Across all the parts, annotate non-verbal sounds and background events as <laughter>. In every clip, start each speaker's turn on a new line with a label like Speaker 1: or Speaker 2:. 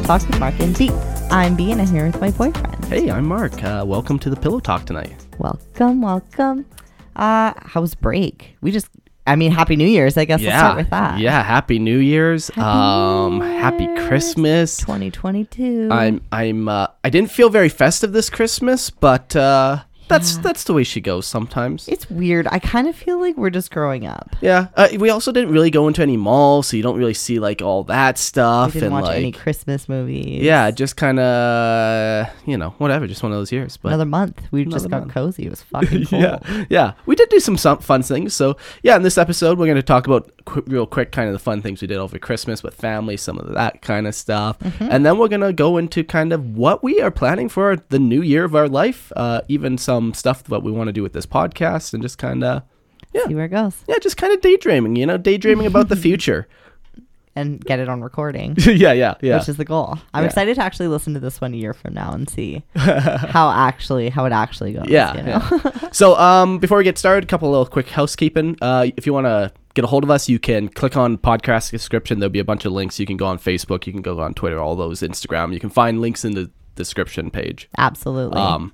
Speaker 1: Pillow Talks with Mark and B. I'm B, and I'm here with my boyfriend.
Speaker 2: Hey, I'm Mark. Uh, welcome to the Pillow Talk tonight.
Speaker 1: Welcome, welcome. Uh, how's break? We just, I mean, Happy New Year's. I guess we'll start with that.
Speaker 2: Yeah, Happy New Year's.
Speaker 1: Happy
Speaker 2: um,
Speaker 1: New
Speaker 2: Happy Christmas.
Speaker 1: 2022.
Speaker 2: I'm I'm uh, I didn't feel very festive this Christmas, but uh, that's that's the way she goes sometimes.
Speaker 1: It's weird. I kind of feel like we're just growing up.
Speaker 2: yeah, uh, we also didn't really go into any malls, so you don't really see like all that stuff.
Speaker 1: We didn't
Speaker 2: and
Speaker 1: watch
Speaker 2: like
Speaker 1: any Christmas movies.
Speaker 2: yeah, just kind of you know whatever, just one of those years. But
Speaker 1: Another month. We just got
Speaker 2: month.
Speaker 1: cozy. It was fucking cold. <laughs>
Speaker 2: yeah, yeah, we did do some, some fun things. So yeah, in this episode, we're going to talk about qu- real quick, kind of the fun things we did over Christmas with family, some of that kind of stuff,
Speaker 1: Mm-hmm.
Speaker 2: and then we're going to go into kind of what we are planning for the new year of our life, uh, even some stuff that we want to do with this podcast, and just kind of
Speaker 1: See where it goes.
Speaker 2: yeah, just kind of daydreaming, you know, daydreaming about the <laughs> future.
Speaker 1: And get it on recording. <laughs>
Speaker 2: yeah, yeah, yeah.
Speaker 1: Which is the goal. I'm
Speaker 2: Yeah.
Speaker 1: excited to actually listen to this one a year from now and see <laughs> how actually how it actually goes.
Speaker 2: Yeah,
Speaker 1: you know? <laughs>
Speaker 2: so um, before we get started, a couple of little quick housekeeping. Uh, if you want to get a hold of us, you can click on podcast description. There'll be a bunch of links. You can go on Facebook, you can go on Twitter, all those Instagram. You can find links in the description page.
Speaker 1: Absolutely.
Speaker 2: Um,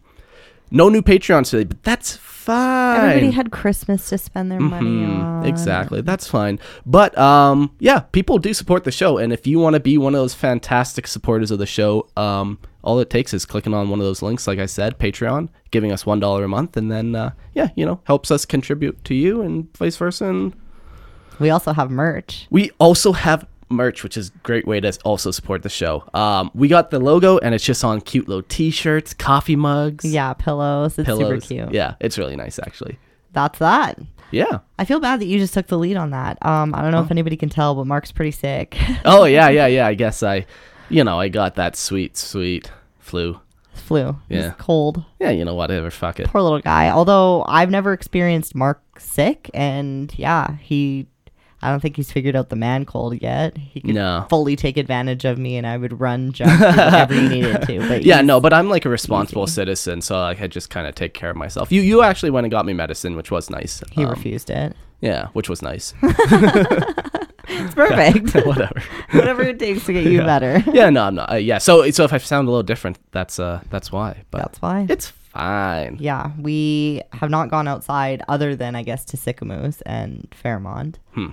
Speaker 2: no new Patreons today, but that's fine.
Speaker 1: Everybody had Christmas to spend their money
Speaker 2: Mhm,
Speaker 1: on.
Speaker 2: Exactly. That's fine. But um yeah, people do support the show and if you want to be one of those fantastic supporters of the show, um all it takes is clicking on one of those links like I said, Patreon, giving us $1 a month and then uh yeah, you know, helps us contribute to you and vice versa and
Speaker 1: We also have merch.
Speaker 2: we also have merch, which is a great way to also support the show. Um, we got the logo, and it's just on cute little T-shirts, coffee mugs,
Speaker 1: Yeah, pillows. It's
Speaker 2: pillows.
Speaker 1: super cute.
Speaker 2: Yeah, it's really nice, actually.
Speaker 1: That's that.
Speaker 2: Yeah.
Speaker 1: I feel bad that you just took the lead on that. Um, I don't know if anybody can tell, but Mark's pretty sick. <laughs>
Speaker 2: Oh yeah, <laughs> yeah, yeah. I guess I, you know, I got that sweet, sweet flu.
Speaker 1: Flu.
Speaker 2: Yeah.
Speaker 1: cold.
Speaker 2: Yeah, you know, whatever. Fuck it.
Speaker 1: Poor little guy. Although I've never experienced Mark sick, and yeah, he. I don't think he's figured out the man cold yet. He could
Speaker 2: No.
Speaker 1: fully take advantage of me, and I would run, jump, whatever he needed to. <laughs> But
Speaker 2: Yeah, no, but I'm like a responsible
Speaker 1: Easy.
Speaker 2: citizen, so like, I just kind of take care of myself. You, you actually went and got me medicine, which was nice.
Speaker 1: he
Speaker 2: Um,
Speaker 1: refused it.
Speaker 2: Yeah, which was nice. <laughs>
Speaker 1: It's perfect. <laughs>
Speaker 2: whatever.
Speaker 1: whatever it takes to get you better.
Speaker 2: Yeah, no, I'm not. Uh, yeah, so so if I sound a little different, that's uh that's why. But
Speaker 1: That's why.
Speaker 2: it's fine.
Speaker 1: Yeah, we have not gone outside other than I guess to Sicamous and Fairmont.
Speaker 2: Hmm.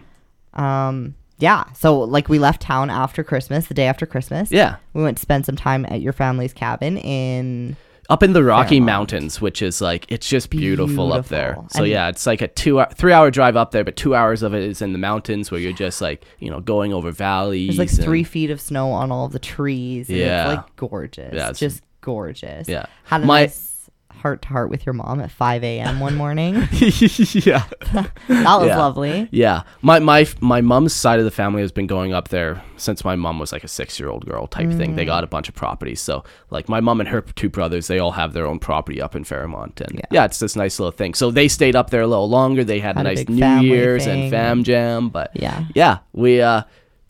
Speaker 1: Um, yeah. So like we left town after Christmas, the day after Christmas.
Speaker 2: Yeah,
Speaker 1: We went to spend some time at your family's cabin in
Speaker 2: up in the Rocky
Speaker 1: Fairmont.
Speaker 2: Mountains, which is like it's just beautiful, up there. So
Speaker 1: And-
Speaker 2: yeah, it's like a two hour, three hour drive up there, but two hours of it is in the mountains where you're just like you know going over valleys.
Speaker 1: there's like
Speaker 2: and-
Speaker 1: three feet of snow on all of the trees. and
Speaker 2: Yeah.
Speaker 1: It's like gorgeous.
Speaker 2: Yeah, it's-
Speaker 1: just gorgeous.
Speaker 2: Yeah.
Speaker 1: Had a
Speaker 2: My-
Speaker 1: nice heart to heart with your mom at 5 a.m. one morning. <laughs>
Speaker 2: yeah,
Speaker 1: that was
Speaker 2: Yeah.
Speaker 1: lovely.
Speaker 2: yeah. My my my mom's side of the family has been going up there since my mom was like a six year old girl type thing.
Speaker 1: Mm.
Speaker 2: They got a bunch of properties, so like my mom and her two brothers, they all have their own property up in Fairmont, and
Speaker 1: Yeah.
Speaker 2: yeah, it's this nice little thing. So they stayed up there a little longer. They had,
Speaker 1: Had
Speaker 2: nice New Year's
Speaker 1: thing.
Speaker 2: and fam jam, but
Speaker 1: Yeah.
Speaker 2: yeah, we uh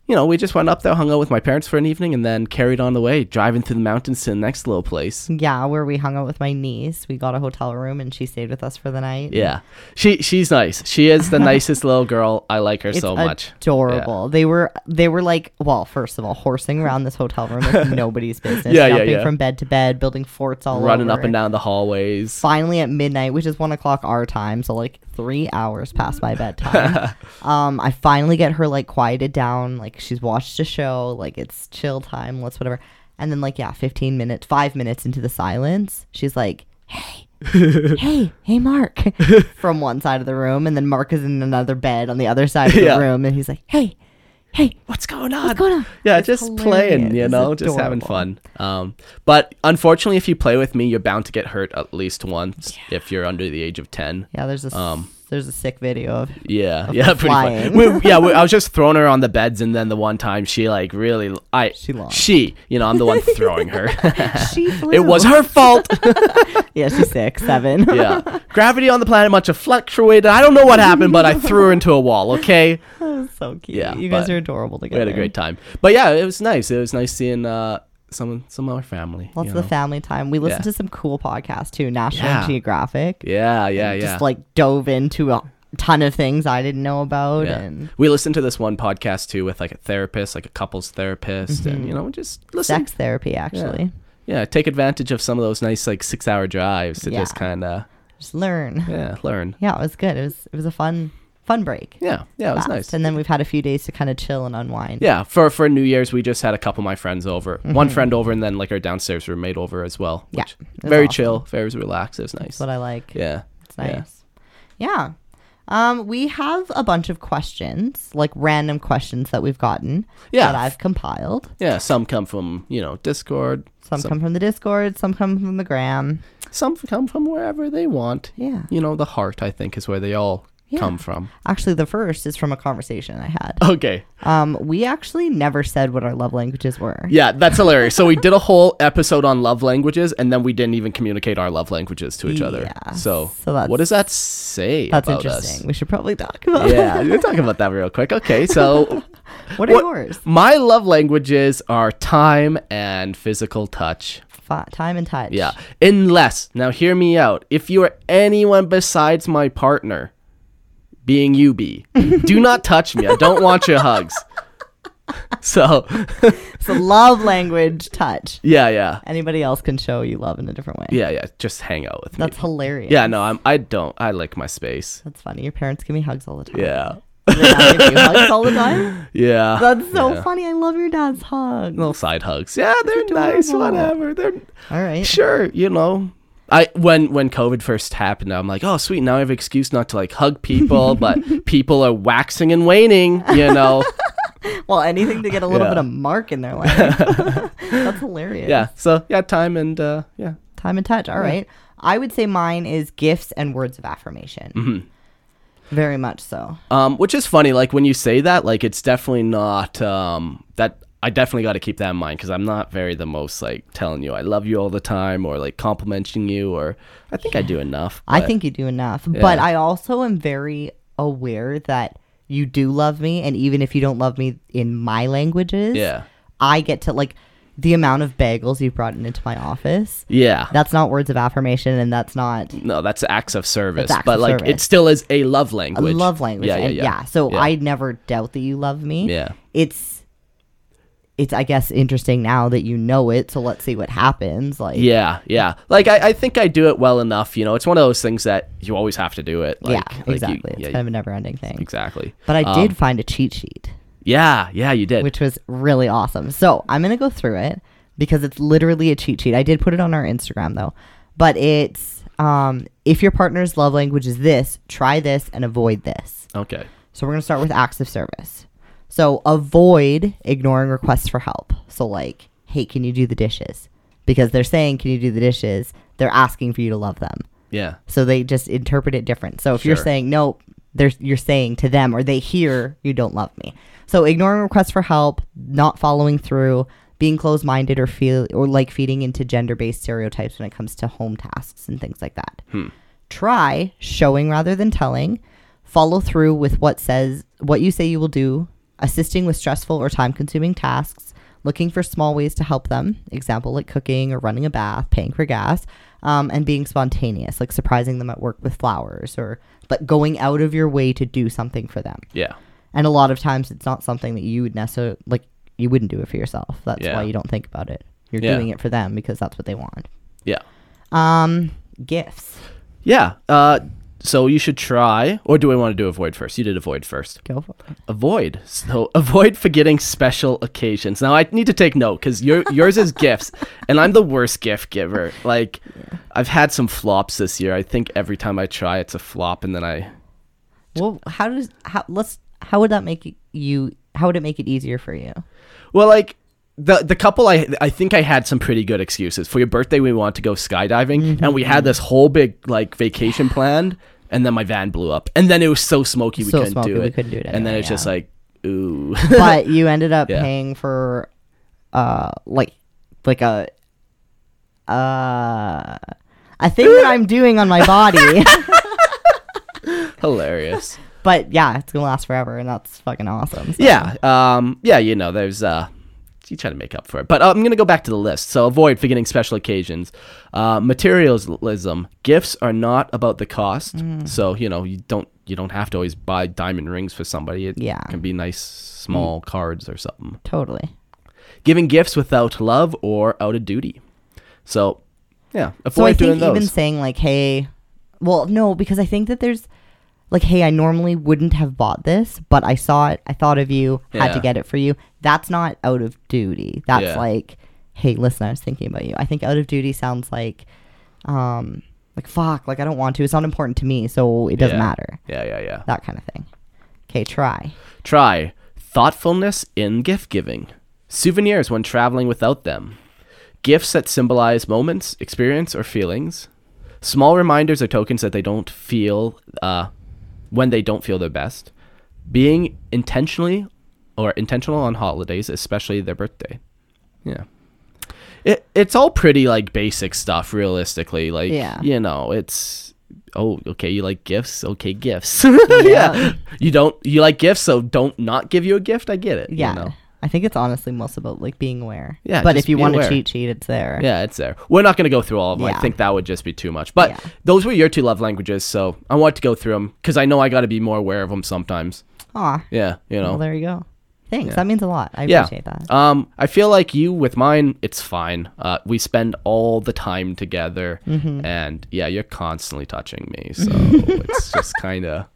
Speaker 2: you know, we just went up there, hung out with my parents for an evening, and then carried on the way, driving through the mountains to the next little place.
Speaker 1: Yeah, where we hung out with my niece. We got a hotel room and she stayed with us for the night.
Speaker 2: Yeah, she she's nice. She is the <laughs> nicest little girl. I like her
Speaker 1: It's
Speaker 2: so much.
Speaker 1: adorable. They were they were like, well, first of all, horsing around this hotel room like <laughs> nobody's <laughs> business.
Speaker 2: Yeah, yeah,
Speaker 1: jumping
Speaker 2: yeah.
Speaker 1: from bed to bed, building forts all over.
Speaker 2: Running
Speaker 1: over.
Speaker 2: up and down the hallways.
Speaker 1: Finally at midnight, which is one o'clock our time, so like three hours past my bedtime. <laughs> um, I finally get her like quieted down. Like she's watched a show, like it's chill time, let's whatever. And then like yeah, fifteen minutes, five minutes into the silence, she's like, "Hey, <laughs> hey, hey, Mark," <laughs> from one side of the room, and then Mark is in another bed on the other side of the
Speaker 2: Yeah.
Speaker 1: room, and he's like, "Hey, hey,
Speaker 2: What's going on?
Speaker 1: what's going on?"
Speaker 2: Yeah,
Speaker 1: It's
Speaker 2: just playing, you know, just having fun. Um, but unfortunately, if you play with me, you're bound to get hurt at least once if you're under the age of ten.
Speaker 1: Yeah, there's a s-
Speaker 2: Um,
Speaker 1: there's a sick video of
Speaker 2: Yeah,
Speaker 1: Of
Speaker 2: yeah, <laughs> pretty
Speaker 1: flying.
Speaker 2: fun. We- yeah, we, I was just <laughs> throwing her on the beds, and then the one time she like really, I
Speaker 1: She launched.
Speaker 2: she, you know, I'm the one <laughs> throwing her.
Speaker 1: she flew.
Speaker 2: it was her fault.
Speaker 1: Yeah, she's six, seven.
Speaker 2: yeah, gravity on the planet much have fluctuated. I don't know what happened, but I threw her into a wall. Okay,
Speaker 1: so cute.
Speaker 2: Yeah,
Speaker 1: you guys are adorable together.
Speaker 2: we had a great time. But yeah, it was nice. It was nice seeing uh, some some of our family.
Speaker 1: Lots of the family time. We listened
Speaker 2: Yeah.
Speaker 1: to some cool podcasts too, National
Speaker 2: Yeah.
Speaker 1: Geographic.
Speaker 2: Yeah, yeah, yeah.
Speaker 1: Just like dove into a ton of things I didn't know about.
Speaker 2: Yeah.
Speaker 1: And
Speaker 2: We listened to this one podcast too with like a therapist, like a couples therapist, and mm-hmm. you know, just listen.
Speaker 1: sex therapy, actually.
Speaker 2: Yeah, take advantage of some of those nice like six hour drives to just kind of
Speaker 1: Just learn.
Speaker 2: yeah learn.
Speaker 1: Yeah, it was good. It was it was a fun fun break.
Speaker 2: Yeah, yeah, it was nice.
Speaker 1: And then we've had a few days to kind of chill and unwind.
Speaker 2: Yeah, for for New Year's, we just had a couple of my friends over. One
Speaker 1: Mhm.
Speaker 2: friend over, and then like our downstairs roommate over as well.
Speaker 1: Yeah,
Speaker 2: very
Speaker 1: awesome.
Speaker 2: chill, very relaxed. It was nice.
Speaker 1: That's what I like.
Speaker 2: Yeah,
Speaker 1: It's nice. Yeah. Um, we have a bunch of questions, like random questions that we've gotten
Speaker 2: Yeah.
Speaker 1: that I've compiled.
Speaker 2: yeah. Some come from you know Discord.
Speaker 1: Some, come from the Discord, some come from the gram.
Speaker 2: Some come from wherever they want.
Speaker 1: Yeah.
Speaker 2: You know, the heart I think is where they all
Speaker 1: Yeah.
Speaker 2: come from.
Speaker 1: Actually, the first is from a conversation I had.
Speaker 2: Okay.
Speaker 1: Um, we actually never said what our love languages were.
Speaker 2: Yeah, that's hilarious. So we did a whole episode on love languages, and then we didn't even communicate our love languages to each other.
Speaker 1: Yeah,
Speaker 2: So,
Speaker 1: so that's-
Speaker 2: what does that say
Speaker 1: That's interesting.
Speaker 2: us?
Speaker 1: We should probably talk about
Speaker 2: yeah, we'll talk about that real quick. Okay, so <laughs>
Speaker 1: What are
Speaker 2: What-
Speaker 1: yours?
Speaker 2: my love languages are time and physical touch.
Speaker 1: Time and touch.
Speaker 2: Yeah, unless now hear me out. If you are anyone besides my partner, being you be, do not touch me. I don't want your hugs. <laughs> So, <laughs>
Speaker 1: it's a love language, touch.
Speaker 2: yeah, yeah,
Speaker 1: Anybody else can show you love in a different way.
Speaker 2: yeah, yeah. Just hang out with me.
Speaker 1: That's hilarious.
Speaker 2: Yeah, no, I'm. I don't. I like my space.
Speaker 1: That's funny. Your parents give me hugs all the time.
Speaker 2: Yeah,
Speaker 1: Do they not give you <laughs> hugs all the time?
Speaker 2: yeah.
Speaker 1: That's so
Speaker 2: yeah.
Speaker 1: funny. I love your dad's hugs.
Speaker 2: Little side hugs. Yeah, they're nice. Whatever. They're
Speaker 1: All right.
Speaker 2: sure. You know. I when when COVID first happened, I'm like, oh sweet, now I have an excuse not to like hug people, <laughs> but people are waxing and waning, you know. <laughs>
Speaker 1: Well, anything to get a little
Speaker 2: Yeah.
Speaker 1: bit of mark in their <laughs> life. That's hilarious.
Speaker 2: yeah. So yeah, time and uh yeah.
Speaker 1: Time and touch. All right. I would say mine is gifts and words of affirmation.
Speaker 2: Mm-hmm.
Speaker 1: Very much so.
Speaker 2: Um, which is funny, like when you say that, like it's definitely not um that I definitely got to keep that in mind because I'm not very the most like telling you I love you all the time or like complimenting you or I think I do enough.
Speaker 1: I think you do enough. But I also am very aware that you do love me. And even if you don't love me in my languages,
Speaker 2: yeah,
Speaker 1: I get to like the amount of bagels you've brought into my office.
Speaker 2: yeah.
Speaker 1: That's not words of affirmation and that's not
Speaker 2: No, that's acts of service,
Speaker 1: acts
Speaker 2: but
Speaker 1: of
Speaker 2: like
Speaker 1: service.
Speaker 2: it still is a love language.
Speaker 1: a love language.
Speaker 2: Yeah, yeah,
Speaker 1: and
Speaker 2: yeah.
Speaker 1: So
Speaker 2: Yeah.
Speaker 1: I never doubt that you love me.
Speaker 2: Yeah.
Speaker 1: It's it's I guess interesting now that you know it, so let's see what happens. Like
Speaker 2: Yeah, yeah. Like I, I think I do it well enough. You know, it's one of those things that you always have to do it. Like,
Speaker 1: yeah,
Speaker 2: like you-
Speaker 1: exactly. it's
Speaker 2: yeah,
Speaker 1: kind of a never ending thing.
Speaker 2: exactly.
Speaker 1: But I
Speaker 2: Um,
Speaker 1: did find a cheat sheet.
Speaker 2: Yeah, yeah, you did.
Speaker 1: which was really awesome. So I'm gonna go through it because it's literally a cheat sheet. I did put it on our Instagram though, but it's um, if your partner's love language is this, try this and avoid this.
Speaker 2: okay.
Speaker 1: So we're gonna start with acts of service. So avoid ignoring requests for help. So like, hey, can you do the dishes? Because they're saying, can you do the dishes? They're asking for you to love them.
Speaker 2: Yeah.
Speaker 1: So they just interpret it different. So if you're saying no, there's you're saying to them or they hear you don't love me. So ignoring requests for help, not following through, being closed-minded or feel or like feeding into gender-based stereotypes when it comes to home tasks and things like that.
Speaker 2: Hmm.
Speaker 1: Try showing rather than telling. Follow through with what says what you say you will do, assisting with stressful or time-consuming tasks, looking for small ways to help them, example like cooking or running a bath, paying for gas, um, and being spontaneous, like surprising them at work with flowers or but going out of your way to do something for them.
Speaker 2: Yeah.
Speaker 1: And a lot of times it's not something that you would necessarily like you wouldn't do it for yourself. That's
Speaker 2: Yeah.
Speaker 1: why you don't think about it. You're
Speaker 2: Yeah.
Speaker 1: doing it for them because that's what they want.
Speaker 2: Yeah.
Speaker 1: Um gifts.
Speaker 2: Yeah. Uh so you should try or do I want to do avoid first? You did avoid first.
Speaker 1: Go for it.
Speaker 2: Avoid. So <laughs> avoid forgetting special occasions. Now I need to take note because your yours is gifts, <laughs> and I'm the worst gift giver. Like I've had some flops this year. I think every time I try, it's a flop, and then I
Speaker 1: Well, how does how let's how would that make you how would it make it easier for you?
Speaker 2: well like. The, the couple I I think I had some pretty good excuses for your birthday we want to go skydiving and we had mm-hmm. this whole big like vacation planned and then my van blew up and then it was so smoky we
Speaker 1: So
Speaker 2: couldn't
Speaker 1: smoky,
Speaker 2: do
Speaker 1: we
Speaker 2: it
Speaker 1: couldn't do it
Speaker 2: and then
Speaker 1: anyway,
Speaker 2: it's just like ooh <laughs>
Speaker 1: but you ended up
Speaker 2: Yeah.
Speaker 1: paying for uh like like a uh a thing that I'm doing on my body. <laughs>
Speaker 2: hilarious
Speaker 1: but yeah, it's gonna last forever and that's fucking awesome. So-
Speaker 2: Yeah, um, yeah, you know, there's uh, you try to make up for it, but uh, I'm gonna go back to the list. So avoid forgetting special occasions. Uh, materialism, gifts are not about the cost,
Speaker 1: Mm.
Speaker 2: so you know you don't you don't have to always buy diamond rings for somebody. It
Speaker 1: Yeah.
Speaker 2: can be nice small cards or something.
Speaker 1: Totally.
Speaker 2: Giving gifts without love or out of duty. So, yeah, avoid
Speaker 1: So I
Speaker 2: doing
Speaker 1: think
Speaker 2: those.
Speaker 1: even saying like, "Hey," well, no, because I think that there's like, "Hey, I normally wouldn't have bought this, but I saw it, I thought of you, had to get it for you." That's not out of duty. That's
Speaker 2: Yeah.
Speaker 1: like, "Hey, listen, I was thinking about you." I think out of duty sounds like, um, like fuck, like I don't want to. It's not important to me, so it doesn't
Speaker 2: Yeah.
Speaker 1: matter.
Speaker 2: yeah, yeah, yeah.
Speaker 1: That kind of thing. Okay, try.
Speaker 2: Try thoughtfulness in gift giving. Souvenirs when traveling without them. Gifts that symbolize moments, experience, or feelings. Small reminders or tokens that they don't feel uh, when they don't feel their best. Being intentionally or intentional on holidays, especially their birthday. Yeah. It it's all pretty like basic stuff realistically. Like
Speaker 1: Yeah.
Speaker 2: you know, it's oh, okay, you like gifts? Okay, gifts. <laughs> yeah. You don't you like gifts, so don't not give you a gift. I get it. you
Speaker 1: Yeah.
Speaker 2: know?
Speaker 1: I think it's honestly most about like being aware.
Speaker 2: Yeah,
Speaker 1: But if you want
Speaker 2: aware.
Speaker 1: a cheat sheet, it's there.
Speaker 2: Yeah, it's there. We're not going to go through all of them.
Speaker 1: Yeah.
Speaker 2: I think that would just be too much. But
Speaker 1: Yeah.
Speaker 2: those were your two love languages, so I want to go through them because I know I got to be more aware of them sometimes.
Speaker 1: Aw.
Speaker 2: Yeah, you know.
Speaker 1: Well, there you go. Thanks.
Speaker 2: Yeah.
Speaker 1: That means a lot. I
Speaker 2: yeah.
Speaker 1: appreciate that.
Speaker 2: Um, I feel like you with mine, it's fine. Uh, we spend all the time together,
Speaker 1: Mm-hmm.
Speaker 2: and yeah, you're constantly touching me, so <laughs> it's just kind of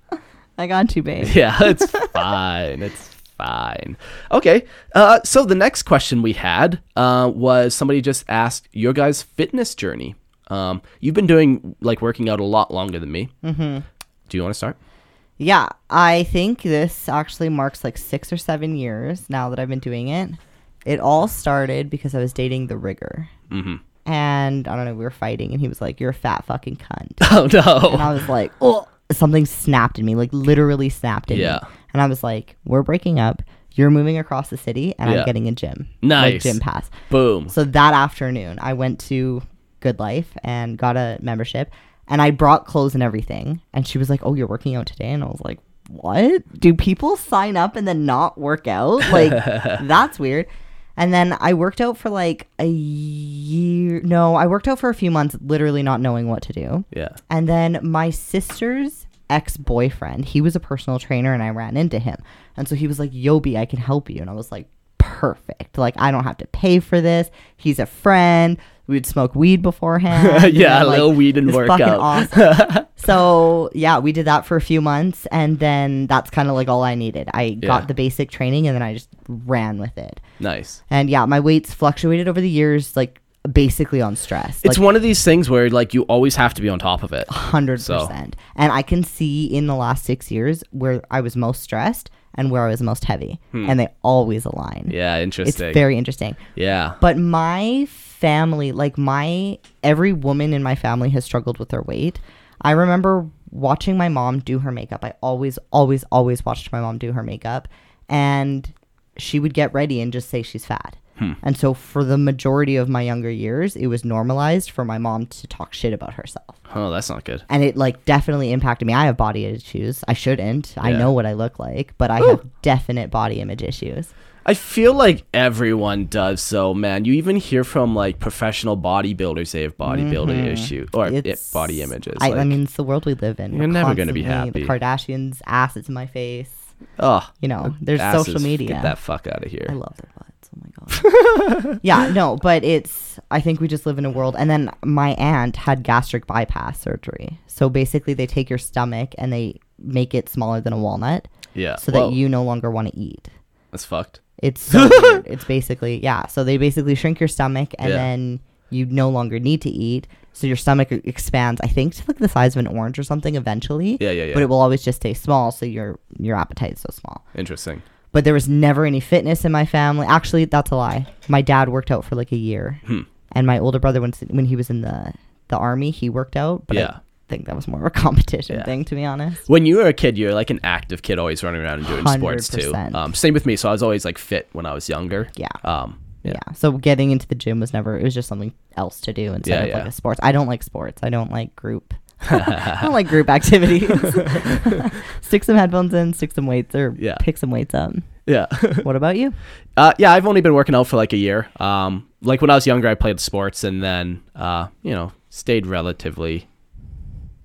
Speaker 1: I got you, babe.
Speaker 2: yeah, it's fine. It's fine. Okay. Uh, so the next question we had uh, was somebody just asked your guys' fitness journey. Um, you've been doing like working out a lot longer than me. Mm-hmm. Do you want to start?
Speaker 1: Yeah, I think this actually marks like six or seven years now that I've been doing it. It all started because I was dating the rigger.
Speaker 2: Mm-hmm.
Speaker 1: And I don't know, we were fighting, and he was like, You're a fat fucking cunt. <laughs>
Speaker 2: Oh no! and.
Speaker 1: I was like, Oh, something snapped in me, like literally snapped in me.
Speaker 2: Yeah.
Speaker 1: me. And I was like, We're breaking up. You're moving across the city, and
Speaker 2: Yeah.
Speaker 1: I'm getting a gym.
Speaker 2: Nice.
Speaker 1: Like gym pass.
Speaker 2: Boom.
Speaker 1: So that afternoon, I went to GoodLife and got a membership, and I brought clothes and everything. And she was like, "Oh, you're working out today?" And I was like, "What? Do people sign up and then not work out? <laughs> Like, that's weird." And then I worked out for like a year. No, I worked out for a few months, literally not knowing what to do.
Speaker 2: Yeah.
Speaker 1: And then my sister's ex boyfriend, he was a personal trainer and I ran into him. And so he was like, Yobi, I can help you. And I was like, perfect. Like, I don't have to pay for this. He's a friend. We'd smoke weed beforehand. <laughs>
Speaker 2: Yeah, a little weed and
Speaker 1: it's
Speaker 2: work
Speaker 1: fucking
Speaker 2: out.
Speaker 1: awesome. <laughs> so, yeah, we did that for a few months. And then that's kind of like all I needed. I
Speaker 2: Yeah.
Speaker 1: got the basic training and then I just ran with it.
Speaker 2: Nice.
Speaker 1: And yeah, my weights fluctuated over the years, like basically on stress.
Speaker 2: It's
Speaker 1: like,
Speaker 2: one of these things where like you always have to be on top of it.
Speaker 1: hundred
Speaker 2: So-
Speaker 1: percent. And I can see in the last six years where I was most stressed and where I was most heavy, hmm. and they always align.
Speaker 2: Yeah, interesting.
Speaker 1: it's very interesting.
Speaker 2: yeah.
Speaker 1: But my family, like my every woman in my family has struggled with their weight. I remember watching my mom do her makeup. I always, always, always watched my mom do her makeup, and she would get ready and just say she's fat.
Speaker 2: Hmm.
Speaker 1: And so for the majority of my younger years, it was normalized for my mom to talk shit about herself
Speaker 2: Oh, that's not good.
Speaker 1: and it like definitely impacted me. I have body issues. I shouldn't. I know what I look like, but I have definite body image issues.
Speaker 2: I feel like everyone does so, man. You even hear from like professional bodybuilders they have bodybuilding issues or i-
Speaker 1: It's
Speaker 2: body images.
Speaker 1: I, I mean, it's the world we live in.
Speaker 2: You're
Speaker 1: We're
Speaker 2: never gonna be
Speaker 1: constantly- The Kardashians' ass is in my face.
Speaker 2: oh,
Speaker 1: You know, there's social media.
Speaker 2: Get that fuck out of here.
Speaker 1: I love their butts. Oh my god. <laughs> yeah, no, but it's. I think we just live in a world. And then my aunt had gastric bypass surgery. So basically, they take your stomach and they make it smaller than a walnut,
Speaker 2: Yeah.
Speaker 1: so
Speaker 2: Whoa,
Speaker 1: that you no longer want to eat.
Speaker 2: That's fucked.
Speaker 1: It's so. <laughs> It's basically yeah. So they basically shrink your stomach, and
Speaker 2: Yeah.
Speaker 1: then you no longer need to eat. So your stomach expands, I think, to like the size of an orange or something eventually.
Speaker 2: Yeah, yeah, yeah.
Speaker 1: But it will always just stay small, so your your appetite is so small.
Speaker 2: Interesting.
Speaker 1: But there was never any fitness in my family. Actually, that's a lie. My dad worked out for like a year,
Speaker 2: Hmm.
Speaker 1: and my older brother, when when he was in the the army, he worked out. But
Speaker 2: Yeah.
Speaker 1: I think that was more of a <laughs> competition
Speaker 2: Yeah.
Speaker 1: thing, to be honest.
Speaker 2: When you were a kid, you're like an active kid, always running around and doing sports too. Um, same with me. So I was always like fit when I was younger.
Speaker 1: Yeah.
Speaker 2: Um,
Speaker 1: Yeah.
Speaker 2: yeah.
Speaker 1: So getting into the gym was never. It was just something else to do instead
Speaker 2: Yeah,
Speaker 1: of like a sports. I don't like sports. I don't like group. I don't like group activities. <laughs> stick some headphones in, stick some weights, or
Speaker 2: Yeah.
Speaker 1: pick some weights up.
Speaker 2: Yeah.
Speaker 1: What about you? <laughs>
Speaker 2: Uh, yeah, I've only been working out for like a year. Um, like when I was younger, I played sports and then, uh, you know, stayed relatively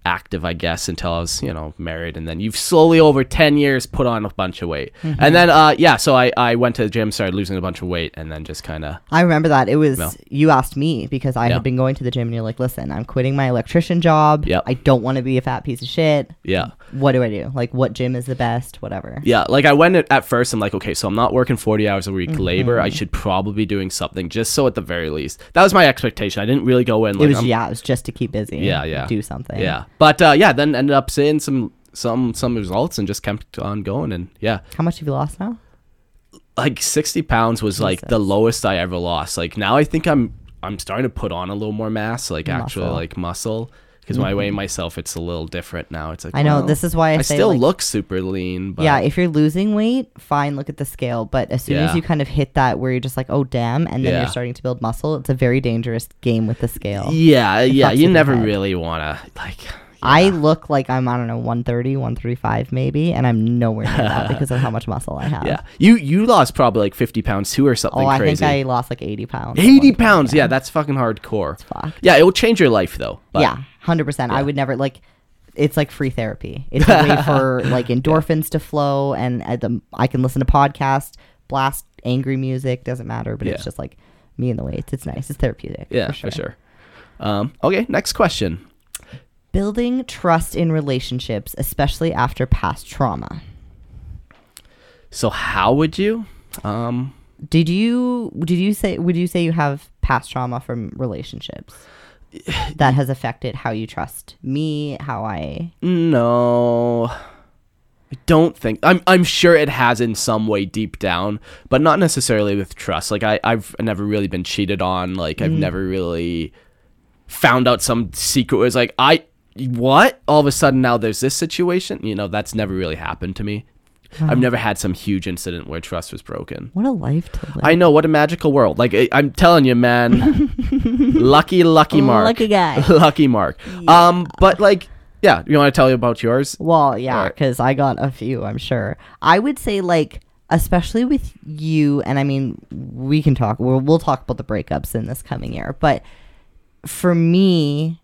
Speaker 2: active, I guess, until I was, you know, married. And then you've slowly over 10 years put on a bunch of weight.
Speaker 1: Mm-hmm.
Speaker 2: And then, uh, yeah, so I, I went to the gym, started losing a bunch of weight, and then just kind of,
Speaker 1: I remember that. It was
Speaker 2: No.
Speaker 1: you asked me because I
Speaker 2: Yeah.
Speaker 1: had been going to the gym and you're like, listen, I'm quitting my electrician job.
Speaker 2: Yep.
Speaker 1: I don't want to be a fat piece of shit.
Speaker 2: yeah.
Speaker 1: What do I do? Like, what gym is the best? Whatever.
Speaker 2: Yeah, like I went at, at first. I'm like, okay, so I'm not working 40 hours a week labor. I should probably be doing something just so at the very least. That was my expectation. I didn't really go in. Like,
Speaker 1: it was
Speaker 2: I'm-
Speaker 1: yeah, it was just to keep busy.
Speaker 2: Yeah, yeah.
Speaker 1: Do something.
Speaker 2: yeah, but uh, yeah, then ended up seeing some some some results and just kept on going. And yeah,
Speaker 1: How much have you lost now?
Speaker 2: like 60 pounds was like the lowest I ever lost. Like now I think I'm I'm starting to put on a little more mass, like
Speaker 1: Muscle.
Speaker 2: like muscle. Because when I weigh mm-hmm. myself, it's a little different now. It's like
Speaker 1: I know,
Speaker 2: well,
Speaker 1: this is why I
Speaker 2: I
Speaker 1: say,
Speaker 2: still
Speaker 1: like-
Speaker 2: look super lean. But
Speaker 1: yeah, if you're losing weight, fine, look at the scale. But as soon as you kind of hit that where you're just like, oh damn, and then
Speaker 2: Yeah.
Speaker 1: you're starting to build muscle, it's a very dangerous game with the scale.
Speaker 2: yeah, yeah, you never really want to like.
Speaker 1: I look like I'm, I don't know, 130, 135 maybe, and I'm nowhere near that because of how much muscle I have. <laughs>
Speaker 2: Yeah, you you lost probably like 50 pounds too or something
Speaker 1: Oh, I
Speaker 2: crazy.
Speaker 1: think I lost like 80 pounds. at
Speaker 2: 80
Speaker 1: one point,
Speaker 2: pounds. Yeah, that's fucking hardcore.
Speaker 1: fucked.
Speaker 2: Yeah, it will change your life though. But
Speaker 1: yeah, 100%. I would never, like, it's like free therapy. It's a way for <laughs> like endorphins to flow, and at the, I can listen to podcasts, blast angry music, doesn't matter, but
Speaker 2: Yeah.
Speaker 1: it's just like me and the weights. It's nice. It's therapeutic.
Speaker 2: Yeah,
Speaker 1: for
Speaker 2: for
Speaker 1: sure.
Speaker 2: sure. Um, okay, next question.
Speaker 1: Building trust in relationships, especially after past trauma.
Speaker 2: So how would you? Um,
Speaker 1: Did you did you say would you say you have past trauma from relationships <sighs> that has affected how you trust me, how I
Speaker 2: no, I don't think. I'm I'm sure it has in some way deep down, but not necessarily with trust. Like I I've never really been cheated on. Like
Speaker 1: Mm.
Speaker 2: I've never really found out some secret was like I what all of a sudden now there's this situation. You know that's never really happened to me. I've never had some huge incident where trust was broken.
Speaker 1: what a life to live.
Speaker 2: I know what a magical world. Like I, I'm telling you, man, <laughs> lucky, lucky Mark,
Speaker 1: Lucky guy. <laughs>
Speaker 2: lucky Mark. Um, but like, yeah, you want to tell you about yours?
Speaker 1: Well, yeah, because I got a few, I'm sure. I would say, like, especially with you, and I mean, we can talk, we'll, we'll talk about the breakups in this coming year, but for me,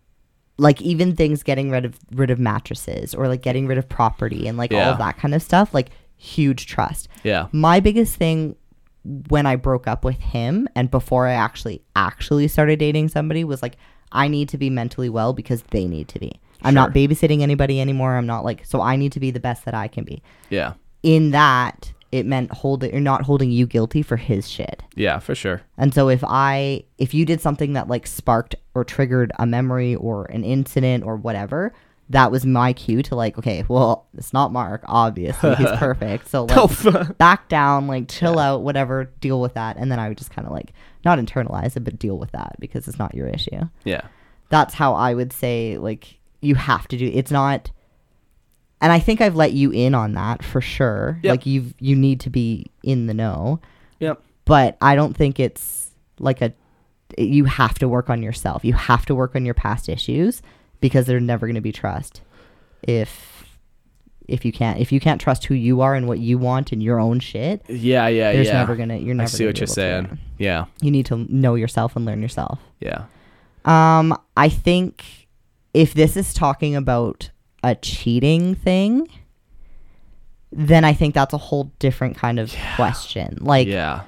Speaker 1: like, even things getting rid of rid of mattresses or like getting rid of property and like all of that kind of stuff, like, huge trust.
Speaker 2: Yeah,
Speaker 1: My biggest thing when I broke up with him and before I actually actually started dating somebody was like I need to be mentally well because they need to be. I'm not babysitting anybody anymore. I'm not like so I need to be the best that I can be.
Speaker 2: yeah,
Speaker 1: In that, it meant hold it, you're not holding you guilty for his shit.
Speaker 2: yeah, for sure.
Speaker 1: And so if I if you did something that like sparked or triggered a memory or an incident or whatever, that was my cue to like, okay, well, it's not Mark, obviously. He's <laughs> perfect. So like <laughs> back down, like chill out, whatever, deal with that. And then I would just kind of like not internalize it, but deal with that because it's not your issue.
Speaker 2: Yeah,
Speaker 1: That's how I would say like you have to do it's not and I think I've let you in on that for sure.
Speaker 2: Yep.
Speaker 1: Like you've you need to be in the know
Speaker 2: yep,
Speaker 1: but I don't think it's like a you have to work on yourself. You have to work on your past issues because there's never going to be trust if if you can't if you can't trust who you are and what you want and your own shit.
Speaker 2: yeah, yeah, yeah.
Speaker 1: There's
Speaker 2: yeah.
Speaker 1: never gonna you're never.
Speaker 2: I see what you're saying. Yeah,
Speaker 1: You need to know yourself and learn yourself.
Speaker 2: yeah,
Speaker 1: Um, I think if this is talking about a cheating thing, then I think that's a whole different kind of question. Like,
Speaker 2: yeah,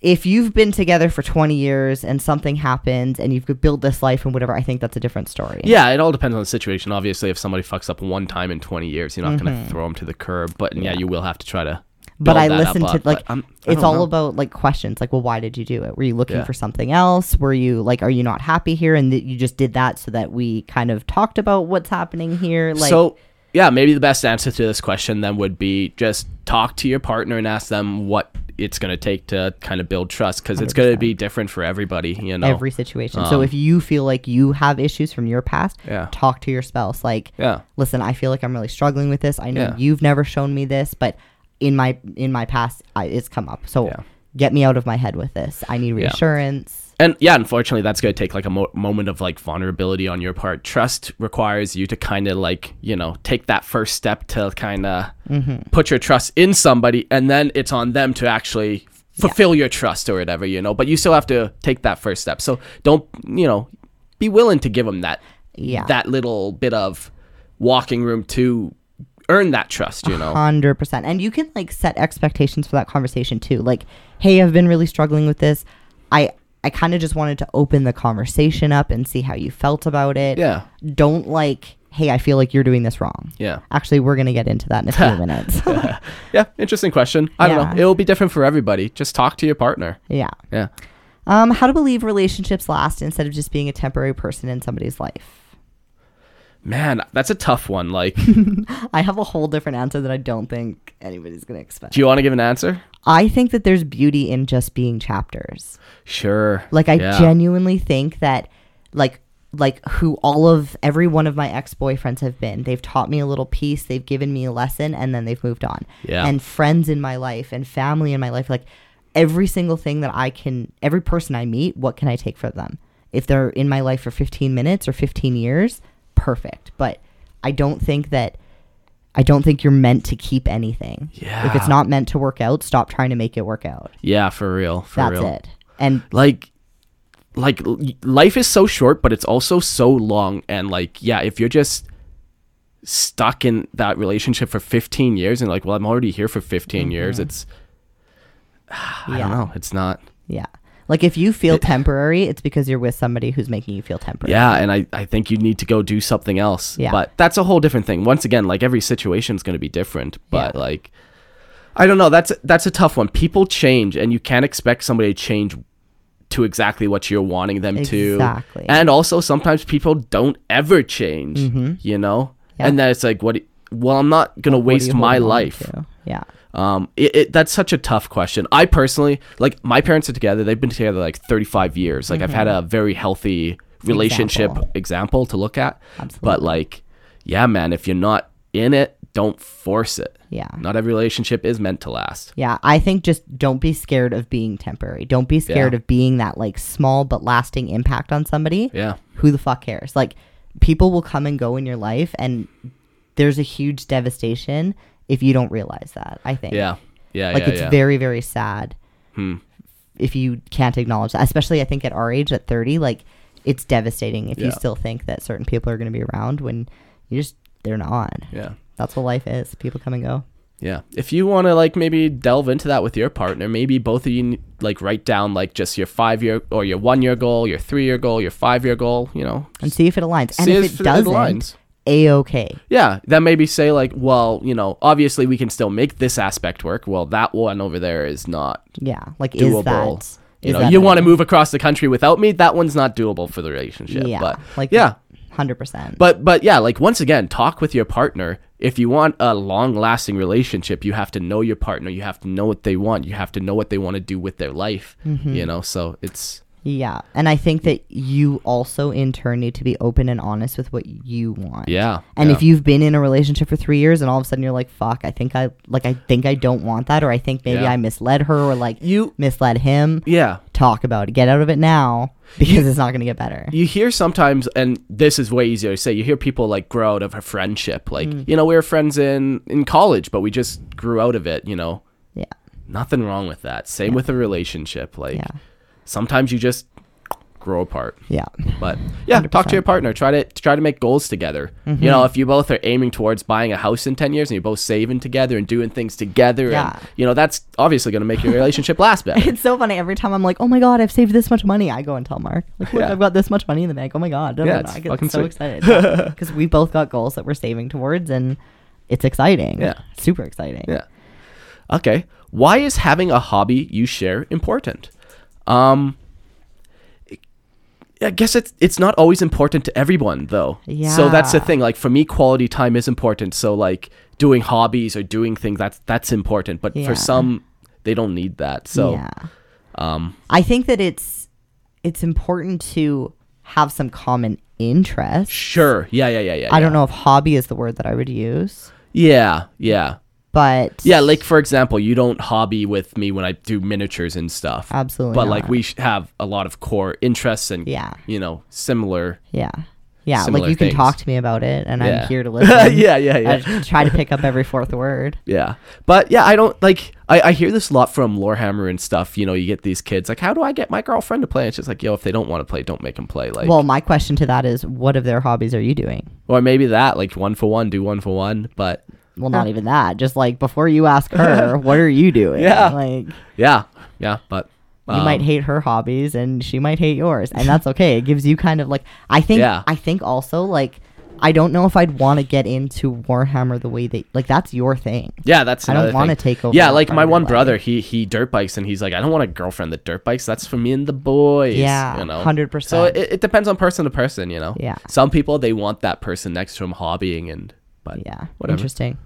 Speaker 1: if you've been together for 20 years and something happens and you've built this life and whatever, I think that's a different story.
Speaker 2: yeah. It all depends on the situation. Obviously, if somebody fucks up one time in 20 years, you're not
Speaker 1: Mm-hmm.
Speaker 2: gonna throw them to the curb. But yeah, you will have to try to.
Speaker 1: But I
Speaker 2: that up
Speaker 1: listen to
Speaker 2: up,
Speaker 1: like
Speaker 2: I'm-
Speaker 1: it's all
Speaker 2: know.
Speaker 1: about like questions like well why did you do it? Were you looking
Speaker 2: Yeah.
Speaker 1: for something else? Were you like are you not happy here and that you just did that so that we kind of talked about what's happening here like
Speaker 2: so yeah, maybe the best answer to this question then would be just talk to your partner and ask them what it's going to take to kind of build trust because it's going to be different for everybody. You know.
Speaker 1: every situation. so if you feel like you have issues from your past,
Speaker 2: Um, Yeah.
Speaker 1: talk to your spouse like
Speaker 2: yeah.
Speaker 1: listen, I feel like I'm really struggling with this. I know
Speaker 2: Yeah.
Speaker 1: you've never shown me this, but in my in my past, I, it's come up. So
Speaker 2: Yeah.
Speaker 1: get me out of my head with this. I need reassurance.
Speaker 2: And yeah, unfortunately, that's going to take like a mo- moment of like vulnerability on your part. Trust requires you to kind of like, you know, take that first step to kind of
Speaker 1: Mm-hmm.
Speaker 2: put your trust in somebody, and then it's on them to actually fulfill your trust or whatever, you know. But you still have to take that first step. So don't, you know, be willing to give them that
Speaker 1: Yeah.
Speaker 2: that little bit of walking room to earn that trust, you know.
Speaker 1: Hundred percent. And you can like set expectations for that conversation too. Like, hey, I've been really struggling with this. I I kind of just wanted to open the conversation up and see how you felt about it.
Speaker 2: Yeah.
Speaker 1: Don't like, hey, I feel like you're doing this wrong.
Speaker 2: Yeah.
Speaker 1: Actually, we're gonna get into that in a few <laughs> minutes. <laughs>
Speaker 2: Yeah, interesting question. I don't
Speaker 1: Yeah.
Speaker 2: know. It will be different for everybody. Just talk to your partner.
Speaker 1: yeah.
Speaker 2: Yeah.
Speaker 1: Um, how to believe relationships last instead of just being a temporary person in somebody's life.
Speaker 2: Man, that's a tough one. Like, <laughs>
Speaker 1: I have a whole different answer that I don't think anybody's gonna expect.
Speaker 2: do you want to give an answer?
Speaker 1: I think that there's beauty in just being chapters.
Speaker 2: Sure.
Speaker 1: Like I
Speaker 2: Yeah.
Speaker 1: genuinely think that like like who all of every one of my ex-boyfriends have been. They've taught me a little piece, they've given me a lesson and then they've moved on.
Speaker 2: Yeah.
Speaker 1: And friends in my life and family in my life like every single thing that I can every person I meet, what can I take from them? If they're in my life for 15 minutes or 15 years, perfect. But I don't think that I don't think you're meant to keep anything.
Speaker 2: Yeah.
Speaker 1: If it's not meant to work out, stop trying to make it work out.
Speaker 2: Yeah, for real. For
Speaker 1: That's
Speaker 2: real.
Speaker 1: it. And
Speaker 2: like like life is so short but it's also so long and like yeah if you're just stuck in that relationship for 15 years and like well i'm already here for 15 years mm-hmm. it's <sighs> i don't know it's not
Speaker 1: Yeah. Like if you feel temporary, it's because you're with somebody who's making you feel temporary.
Speaker 2: yeah and i i think you need to go do something else
Speaker 1: Yeah.
Speaker 2: but that's a whole different thing once again like every situation is going to be different but
Speaker 1: Yeah.
Speaker 2: like i don't know that's that's a tough one people change and you can't expect somebody to change to exactly what you're wanting them
Speaker 1: Exactly.
Speaker 2: to Exactly. and also sometimes people don't ever change you know
Speaker 1: Mm-hmm. Yeah.
Speaker 2: and then it's like what well i'm not gonna
Speaker 1: What
Speaker 2: waste my life
Speaker 1: to? Yeah.
Speaker 2: Um, it, it that's such a tough question. I personally like my parents are together. They've been together like 35 years. Like I've had a very healthy relationship
Speaker 1: Mm-hmm. Example.
Speaker 2: example, to look at.
Speaker 1: Absolutely.
Speaker 2: But like, yeah, man, if you're not in it, don't force it.
Speaker 1: Yeah.
Speaker 2: Not every relationship is meant to last.
Speaker 1: Yeah. I think just don't be scared of being temporary. Don't be scared
Speaker 2: Yeah.
Speaker 1: of being that like small but lasting impact on somebody.
Speaker 2: Yeah.
Speaker 1: Who the fuck cares? Like people will come and go in your life and there's a huge devastation if you don't realize that, I think.
Speaker 2: Yeah. Yeah.
Speaker 1: like
Speaker 2: yeah,
Speaker 1: it's
Speaker 2: yeah.
Speaker 1: very, very sad
Speaker 2: Hmm.
Speaker 1: if you can't acknowledge that. Especially I think at our age at thirty, like it's devastating if you still think that certain people are gonna be around when you just they're not.
Speaker 2: Yeah.
Speaker 1: That's what life is. People come and go.
Speaker 2: Yeah. If you want to like maybe delve into that with your partner, maybe both of you like write down like just your five year or your one year goal, your three year goal, your five year goal, you know.
Speaker 1: And see if it aligns. And if
Speaker 2: if
Speaker 1: it
Speaker 2: it
Speaker 1: doesn't,
Speaker 2: aligns.
Speaker 1: A okay.
Speaker 2: Yeah, then maybe say like, well, you know, obviously we can still make this aspect work. Well, that one over there is not
Speaker 1: Yeah. Like
Speaker 2: doable.
Speaker 1: is that
Speaker 2: you
Speaker 1: is
Speaker 2: know,
Speaker 1: that
Speaker 2: you want to move across the country without me. That one's not doable for the relationship.
Speaker 1: Yeah.
Speaker 2: but
Speaker 1: like
Speaker 2: yeah,
Speaker 1: hundred percent.
Speaker 2: but but yeah, like once again, talk with your partner. If you want a long-lasting relationship, you have to know your partner. You have to know what they want. You have to know what they want to do with their life.
Speaker 1: Mm-hmm.
Speaker 2: You know, so it's
Speaker 1: Yeah. And I think that you also in turn need to be open and honest with what you want.
Speaker 2: yeah.
Speaker 1: And
Speaker 2: yeah.
Speaker 1: if you've been in a relationship for three years and all of a sudden you're like, fuck, I think I like I think I don't want that or I think maybe
Speaker 2: Yeah.
Speaker 1: I misled her or like
Speaker 2: you
Speaker 1: misled him.
Speaker 2: yeah
Speaker 1: Talk about it. Get out of it now <laughs> because it's not gonna get better.
Speaker 2: you hear sometimes and this is way easier to say you hear people like grow out of a friendship like
Speaker 1: Mm.
Speaker 2: you know we were friends in in college but we just grew out of it you know
Speaker 1: Yeah.
Speaker 2: nothing wrong with that same with a relationship like
Speaker 1: Yeah.
Speaker 2: Sometimes you just grow apart
Speaker 1: Yeah.
Speaker 2: but yeah talk to your partner try to try to make goals together
Speaker 1: Mm-hmm.
Speaker 2: you know if you both are aiming towards buying a house in 10 years and you're both saving together and doing things together
Speaker 1: Yeah.
Speaker 2: and you know that's obviously going to make your relationship last better <laughs>
Speaker 1: It's so funny. Every time I'm like, oh my God, I've saved this much money, I go and tell Mark, like, look,
Speaker 2: Yeah.
Speaker 1: I've got this much money in the bank. Oh my God.
Speaker 2: Yeah,
Speaker 1: I get so
Speaker 2: sweet.
Speaker 1: excited. Because <laughs> we both got goals that we're saving towards and it's exciting.
Speaker 2: Yeah.
Speaker 1: Super exciting.
Speaker 2: Yeah. Okay. Why is having a hobby you share important? Um I guess it's it's not always important to everyone though. Yeah. So that's the thing. Like for me quality time is important. So like doing hobbies or doing things that's that's important. But
Speaker 1: Yeah.
Speaker 2: for some they don't need that. So
Speaker 1: yeah.
Speaker 2: um
Speaker 1: I think that it's it's important to have some common interest.
Speaker 2: sure. Yeah, yeah, yeah, yeah.
Speaker 1: I don't know if hobby is the word that I would use,
Speaker 2: Yeah, yeah.
Speaker 1: But
Speaker 2: Yeah, like for example, you don't hobby with me when I do miniatures and stuff.
Speaker 1: Absolutely
Speaker 2: But like we have a lot of core interests and
Speaker 1: Yeah.
Speaker 2: you know, similar
Speaker 1: yeah, Yeah,
Speaker 2: similar
Speaker 1: like you can talk to me about it, and
Speaker 2: Yeah.
Speaker 1: I'm here to <laughs> listen.
Speaker 2: yeah, yeah, yeah.
Speaker 1: I try to pick up every fourth word. <laughs>
Speaker 2: Yeah. But yeah, I don't like I, I hear this a lot from Warhammer and stuff. You know, you get these kids like, how do I get my girlfriend to play? It's just like, yo, if they don't want to play, don't make them play. Like,
Speaker 1: well, my question to that is, what of their hobbies are you doing?
Speaker 2: or maybe that, like one for one, do one for one. But
Speaker 1: Well, not even that. Just like before you ask her, <laughs> what are you doing?
Speaker 2: Yeah.
Speaker 1: Like
Speaker 2: yeah, yeah. But
Speaker 1: you
Speaker 2: um,
Speaker 1: might hate her hobbies and she might hate yours, and that's okay. It gives you kind of like I think.
Speaker 2: Yeah.
Speaker 1: I think also like I don't know if I'd want to get into Warhammer the way that like that's your thing.
Speaker 2: Yeah, that's
Speaker 1: I don't wanna
Speaker 2: thing.
Speaker 1: take over
Speaker 2: Yeah, like my one
Speaker 1: life.
Speaker 2: brother, he he dirt bikes and he's like, I don't want a girlfriend that dirt bikes. That's for me and the boys.
Speaker 1: Yeah,
Speaker 2: you know,
Speaker 1: 100%.
Speaker 2: So it, it depends on person to person. You know.
Speaker 1: Yeah.
Speaker 2: Some people they want that person next to them hobbying and but
Speaker 1: Yeah.
Speaker 2: whatever.
Speaker 1: Interesting.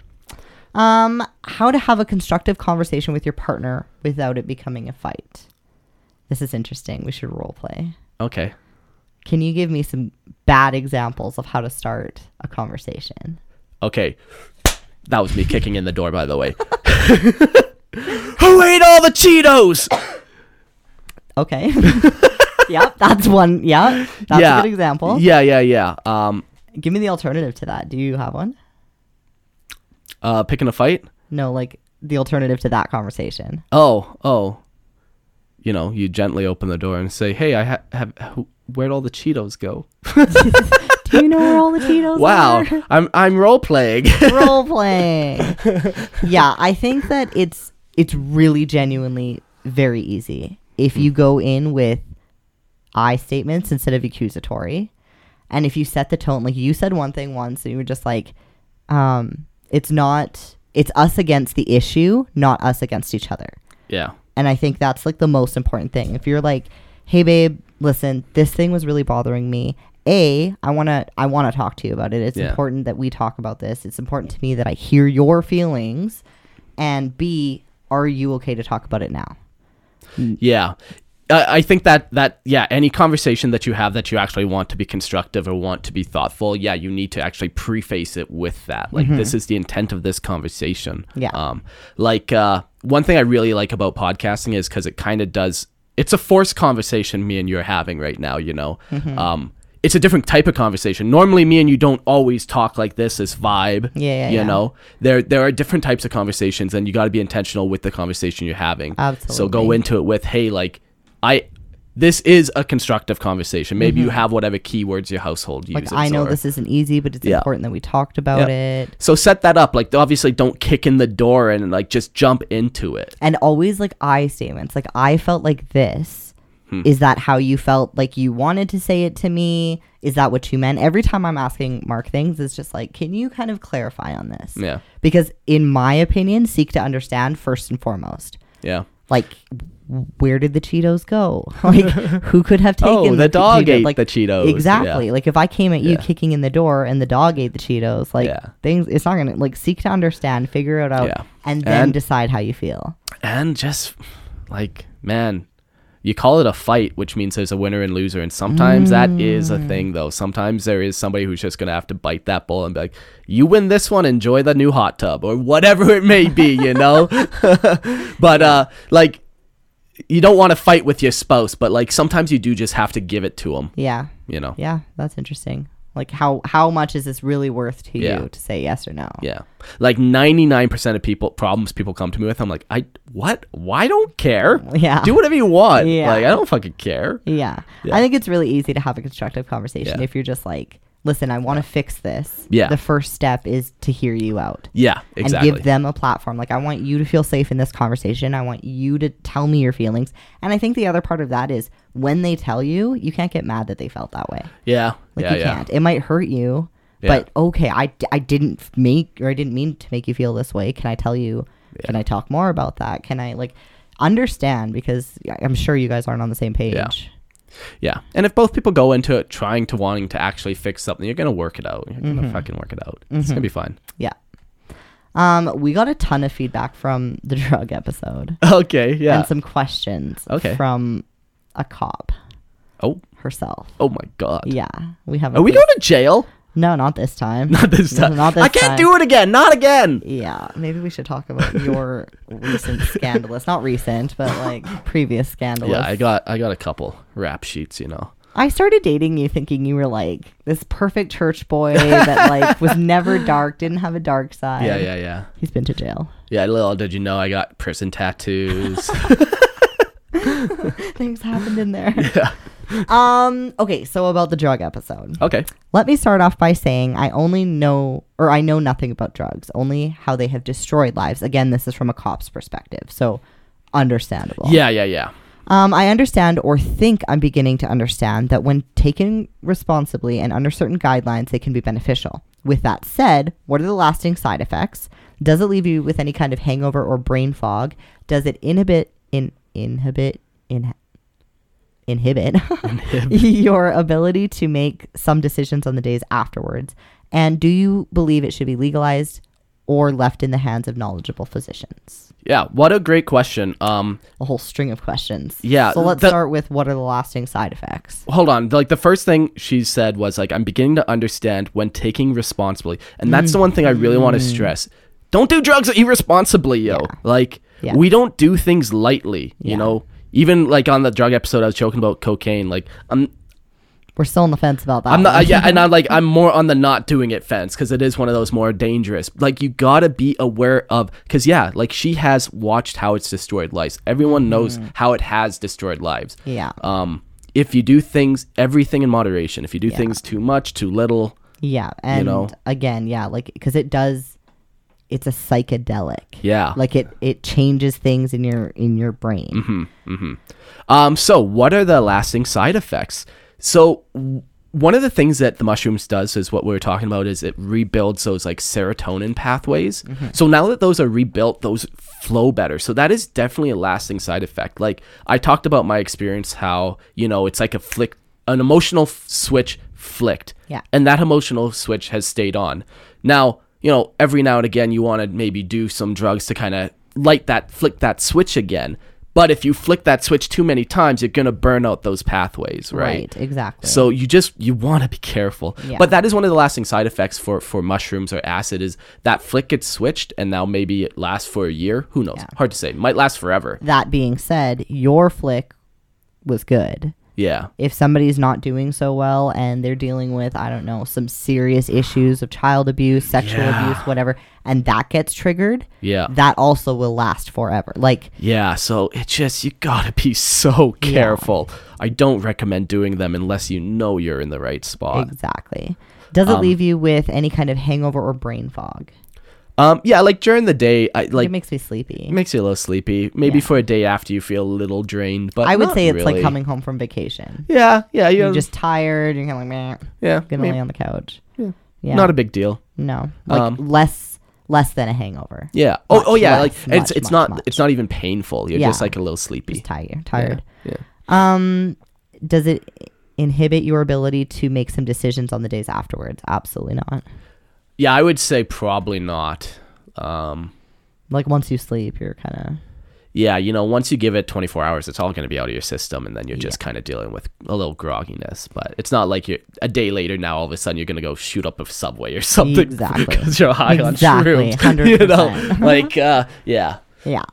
Speaker 1: Um, how to have a constructive conversation with your partner without it becoming a fight. This is interesting. We should role play.
Speaker 2: Okay.
Speaker 1: Can you give me some bad examples of how to start a conversation?
Speaker 2: Okay. That was me kicking in the door, by the way. <laughs> <laughs> Who ate all the Cheetos?
Speaker 1: Okay. <laughs> yep, that's one. Yeah, that's
Speaker 2: yeah.
Speaker 1: a good example.
Speaker 2: Yeah, yeah, yeah. Um,
Speaker 1: Give me the alternative to that. Do you have one?
Speaker 2: Uh, picking a fight.
Speaker 1: No, like the alternative to that conversation.
Speaker 2: Oh, oh. You know, you gently open the door and say, "Hey, I ha- have. Where'd all the Cheetos go?" <laughs>
Speaker 1: Do you know where all the Cheetos <laughs>
Speaker 2: wow,
Speaker 1: are? <laughs>
Speaker 2: I'm I'm role playing.
Speaker 1: role playing. yeah, I think that it's it's really genuinely very easy if you go in with I statements instead of accusatory, and if you set the tone like you said one thing once and you were just like, um, it's not it's us against the issue, not us against each other.
Speaker 2: yeah,
Speaker 1: And I think that's like the most important thing. If you're like, "Hey babe, listen, this thing was really bothering me. A, I want to I want to talk to you about it. It's
Speaker 2: Yeah.
Speaker 1: important that we talk about this. It's important to me that I hear your feelings." And B, are you okay to talk about it now?
Speaker 2: yeah. I I think that that yeah, any conversation that you have that you actually want to be constructive or want to be thoughtful, yeah, you need to actually preface it with that. Like this is the intent of this conversation.
Speaker 1: Yeah.
Speaker 2: Um, like uh, one thing I really like about podcasting is because it kind of does. It's a forced conversation me and you are having right now. You know. Um, it's a different type of conversation. Normally, me and you don't always talk like this. This vibe.
Speaker 1: Yeah, yeah,
Speaker 2: You
Speaker 1: yeah.
Speaker 2: know, there there are different types of conversations, and you got to be intentional with the conversation you're having. Absolutely. So go into it with, hey, like, I. This is a constructive conversation. Maybe you have whatever keywords your household uses.
Speaker 1: Mm-hmm. Like I know
Speaker 2: or-
Speaker 1: this isn't easy, but it's
Speaker 2: Yeah.
Speaker 1: important that we talked about
Speaker 2: Yeah.
Speaker 1: it.
Speaker 2: So set that up. Like, obviously, don't kick in the door and like just jump into it.
Speaker 1: And always like I statements. Like I felt like this.
Speaker 2: Hmm.
Speaker 1: Is that how you felt like you wanted to say it to me? Is that what you meant? Every time I'm asking Mark things, it's just like, can you kind of clarify on this?
Speaker 2: Yeah.
Speaker 1: Because in my opinion, seek to understand first and foremost.
Speaker 2: Yeah.
Speaker 1: Like where did the Cheetos go? <laughs> Like <laughs> who could have taken
Speaker 2: Oh, the
Speaker 1: Che-
Speaker 2: dog
Speaker 1: Cheetos?
Speaker 2: ate
Speaker 1: like,
Speaker 2: the Cheetos.
Speaker 1: Exactly.
Speaker 2: Yeah.
Speaker 1: Like if I came at you
Speaker 2: Yeah.
Speaker 1: kicking in the door and the dog ate the Cheetos, like
Speaker 2: Yeah.
Speaker 1: things it's not gonna like seek to understand, figure it out, and then
Speaker 2: And-
Speaker 1: decide how you feel.
Speaker 2: And just like, man, you call it a fight, which means there's a winner and loser. And sometimes that is a
Speaker 1: Mm.
Speaker 2: thing, though. Sometimes there is somebody who's just going to have to bite that bull and be like, you win this one, enjoy the new hot tub, or whatever it may be, you know? <laughs> but, uh, like, you don't want to fight with your spouse, but, like, sometimes you do just have to give it to them,
Speaker 1: Yeah.
Speaker 2: you know?
Speaker 1: Yeah, that's interesting. Like how how much is this really worth to
Speaker 2: Yeah.
Speaker 1: you to say yes or no?
Speaker 2: Yeah. Like 99% of people, problems people come to me with, I'm like, I, what? Why don't care?
Speaker 1: Yeah.
Speaker 2: Do whatever you want.
Speaker 1: Yeah.
Speaker 2: Like, I don't fucking care.
Speaker 1: Yeah.
Speaker 2: Yeah.
Speaker 1: I think it's really easy to have a constructive conversation
Speaker 2: Yeah.
Speaker 1: if you're just like, listen, I want to fix this.
Speaker 2: Yeah.
Speaker 1: The first step is to hear you out.
Speaker 2: Yeah, exactly.
Speaker 1: And give them a platform. Like, I want you to feel safe in this conversation. I want you to tell me your feelings. And I think the other part of that is when they tell you, you can't get mad that they felt that way.
Speaker 2: yeah.
Speaker 1: Like,
Speaker 2: yeah,
Speaker 1: you
Speaker 2: yeah.
Speaker 1: can't. It might hurt you,
Speaker 2: Yeah.
Speaker 1: but okay, I, I didn't make, or I didn't mean to make you feel this way. Can I tell you, can I talk more about that? Can I, like, understand? Because I'm sure you guys aren't on the same page.
Speaker 2: Yeah. And if both people go into it trying to wanting to actually fix something, you're gonna work it out. You're gonna
Speaker 1: Mm-hmm.
Speaker 2: fucking work it out. It's gonna be fine.
Speaker 1: Yeah. Um, we got a ton of feedback from the <laughs> drug episode
Speaker 2: Okay. Yeah.
Speaker 1: and some questions
Speaker 2: Okay.
Speaker 1: from a cop
Speaker 2: oh.
Speaker 1: herself.
Speaker 2: Oh my god.
Speaker 1: Yeah, we have.
Speaker 2: Are we going to jail?
Speaker 1: No, not this time. <laughs>
Speaker 2: Not this time.
Speaker 1: not this
Speaker 2: I can't
Speaker 1: time.
Speaker 2: do it again. Not again.
Speaker 1: Yeah, maybe we should talk about your recent <laughs> scandalous, not recent, but like previous scandalous.
Speaker 2: Yeah, I got I got a couple rap sheets. You know.
Speaker 1: I started dating you thinking you were like this perfect church boy that like was <laughs> never dark, didn't have a dark side.
Speaker 2: Yeah, yeah, yeah.
Speaker 1: He's been to jail.
Speaker 2: Yeah, little did you know I got prison tattoos.
Speaker 1: Things happened in there.
Speaker 2: yeah. <laughs>
Speaker 1: Um, okay, so about the drug episode.
Speaker 2: Okay.
Speaker 1: Let me start off by saying I only know or I know nothing about drugs, only how they have destroyed lives. Again, this is from a cop's perspective. So understandable.
Speaker 2: Yeah, yeah, yeah.
Speaker 1: Um, I understand or think I'm beginning to understand that when taken responsibly and under certain guidelines, they can be beneficial. With that said, what are the lasting side effects? Does it leave you with any kind of hangover or brain fog? Does it inhibit in inhibit in inhibit <laughs> your ability to make some decisions on the days afterwards? And do you believe it should be legalized or left in the hands of knowledgeable physicians?
Speaker 2: Yeah, what a great question. Um
Speaker 1: a whole string of questions.
Speaker 2: Yeah,
Speaker 1: So let's
Speaker 2: the-
Speaker 1: start with what are the lasting side effects?
Speaker 2: hold on. Like the first thing she said was like I'm beginning to understand when taking responsibly. And that's the one thing I really want to stress. Don't do drugs irresponsibly, yo.
Speaker 1: Mm. Yeah.
Speaker 2: Like
Speaker 1: Yeah.
Speaker 2: we don't do things lightly, you
Speaker 1: Yeah.
Speaker 2: know? Even like on the drug episode I was joking about cocaine, like I'm
Speaker 1: We're still on the fence about that.
Speaker 2: I'm not yeah, and I'm like <laughs> I'm more on the not doing it fence because it is one of those more dangerous. Like you gotta be aware of because yeah, like she has watched how it's destroyed lives. Everyone knows how it has destroyed lives.
Speaker 1: yeah.
Speaker 2: Um, if you do things everything in moderation, if you do things too much, too little,
Speaker 1: Yeah. And
Speaker 2: know?
Speaker 1: again, yeah, like because it does it's a psychedelic.
Speaker 2: yeah.
Speaker 1: Like it it changes things in your in your brain. Mm-hmm, mm-hmm.
Speaker 2: Um, so what are the lasting side effects? So one of the things that the mushrooms does is what we were talking about is it rebuilds those like serotonin pathways. Mm-hmm. So now that those are rebuilt, those flow better. So that is definitely a lasting side effect. Like I talked about my experience, how you know it's like a flick, an emotional f- switch flicked,
Speaker 1: Yeah.
Speaker 2: and that emotional switch has stayed on. Now you know every now and again you want to maybe do some drugs to kind of light that flick that switch again. But if you flick that switch too many times, you're gonna burn out those pathways, right?
Speaker 1: Right, exactly.
Speaker 2: So you just you want to be careful.
Speaker 1: Yeah.
Speaker 2: But that is one of the lasting side effects for for mushrooms or acid is that flick gets switched and now maybe it lasts for a year. Who knows? Hard to say. Might last forever.
Speaker 1: that being said, your flick was good.
Speaker 2: Yeah.
Speaker 1: If somebody's not doing so well and they're dealing with, I don't know, some serious issues of child abuse, sexual
Speaker 2: Yeah.
Speaker 1: abuse, whatever, and that gets triggered,
Speaker 2: Yeah.
Speaker 1: that also will last forever. Like
Speaker 2: Yeah, so it just you gotta be <laughs> so careful. I don't recommend doing them unless you know you're in the right spot.
Speaker 1: Exactly. Does
Speaker 2: Um,
Speaker 1: it leave you with any kind of hangover or brain fog?
Speaker 2: Um, yeah, like during the day, I like
Speaker 1: it makes me sleepy.
Speaker 2: it makes you a little sleepy. Maybe
Speaker 1: Yeah.
Speaker 2: for a day after you feel a little drained, but
Speaker 1: I would say it's
Speaker 2: really.
Speaker 1: like coming home from vacation.
Speaker 2: Yeah, yeah, yeah.
Speaker 1: You're just tired. You're kind of like, meh,
Speaker 2: yeah,
Speaker 1: gonna
Speaker 2: maybe-
Speaker 1: lay on the couch. Yeah.
Speaker 2: not a big deal.
Speaker 1: no, like
Speaker 2: Um,
Speaker 1: less less than a hangover.
Speaker 2: Yeah. Oh,
Speaker 1: Much
Speaker 2: oh yeah.
Speaker 1: less,
Speaker 2: like it's
Speaker 1: much,
Speaker 2: it's
Speaker 1: much,
Speaker 2: not it's not even painful. You're
Speaker 1: Yeah.
Speaker 2: just like a little sleepy.
Speaker 1: Just tired. Tired.
Speaker 2: Yeah.
Speaker 1: Um, does it inhibit your ability to make some decisions on the days afterwards? Absolutely not.
Speaker 2: Yeah, I would say probably not. Um,
Speaker 1: Like once you sleep, you're kind of
Speaker 2: yeah, you know, once you give it 24 hours, it's all going to be out of your system, and then you're just kind of dealing with a little grogginess. But it's not like you're a day later now. All of a sudden, you're going to go shoot up a subway or <laughs> something
Speaker 1: Exactly. <laughs>
Speaker 2: because you're high
Speaker 1: Exactly,
Speaker 2: on shrooms. <laughs> You know,
Speaker 1: 100%.
Speaker 2: like uh, yeah.
Speaker 1: yeah.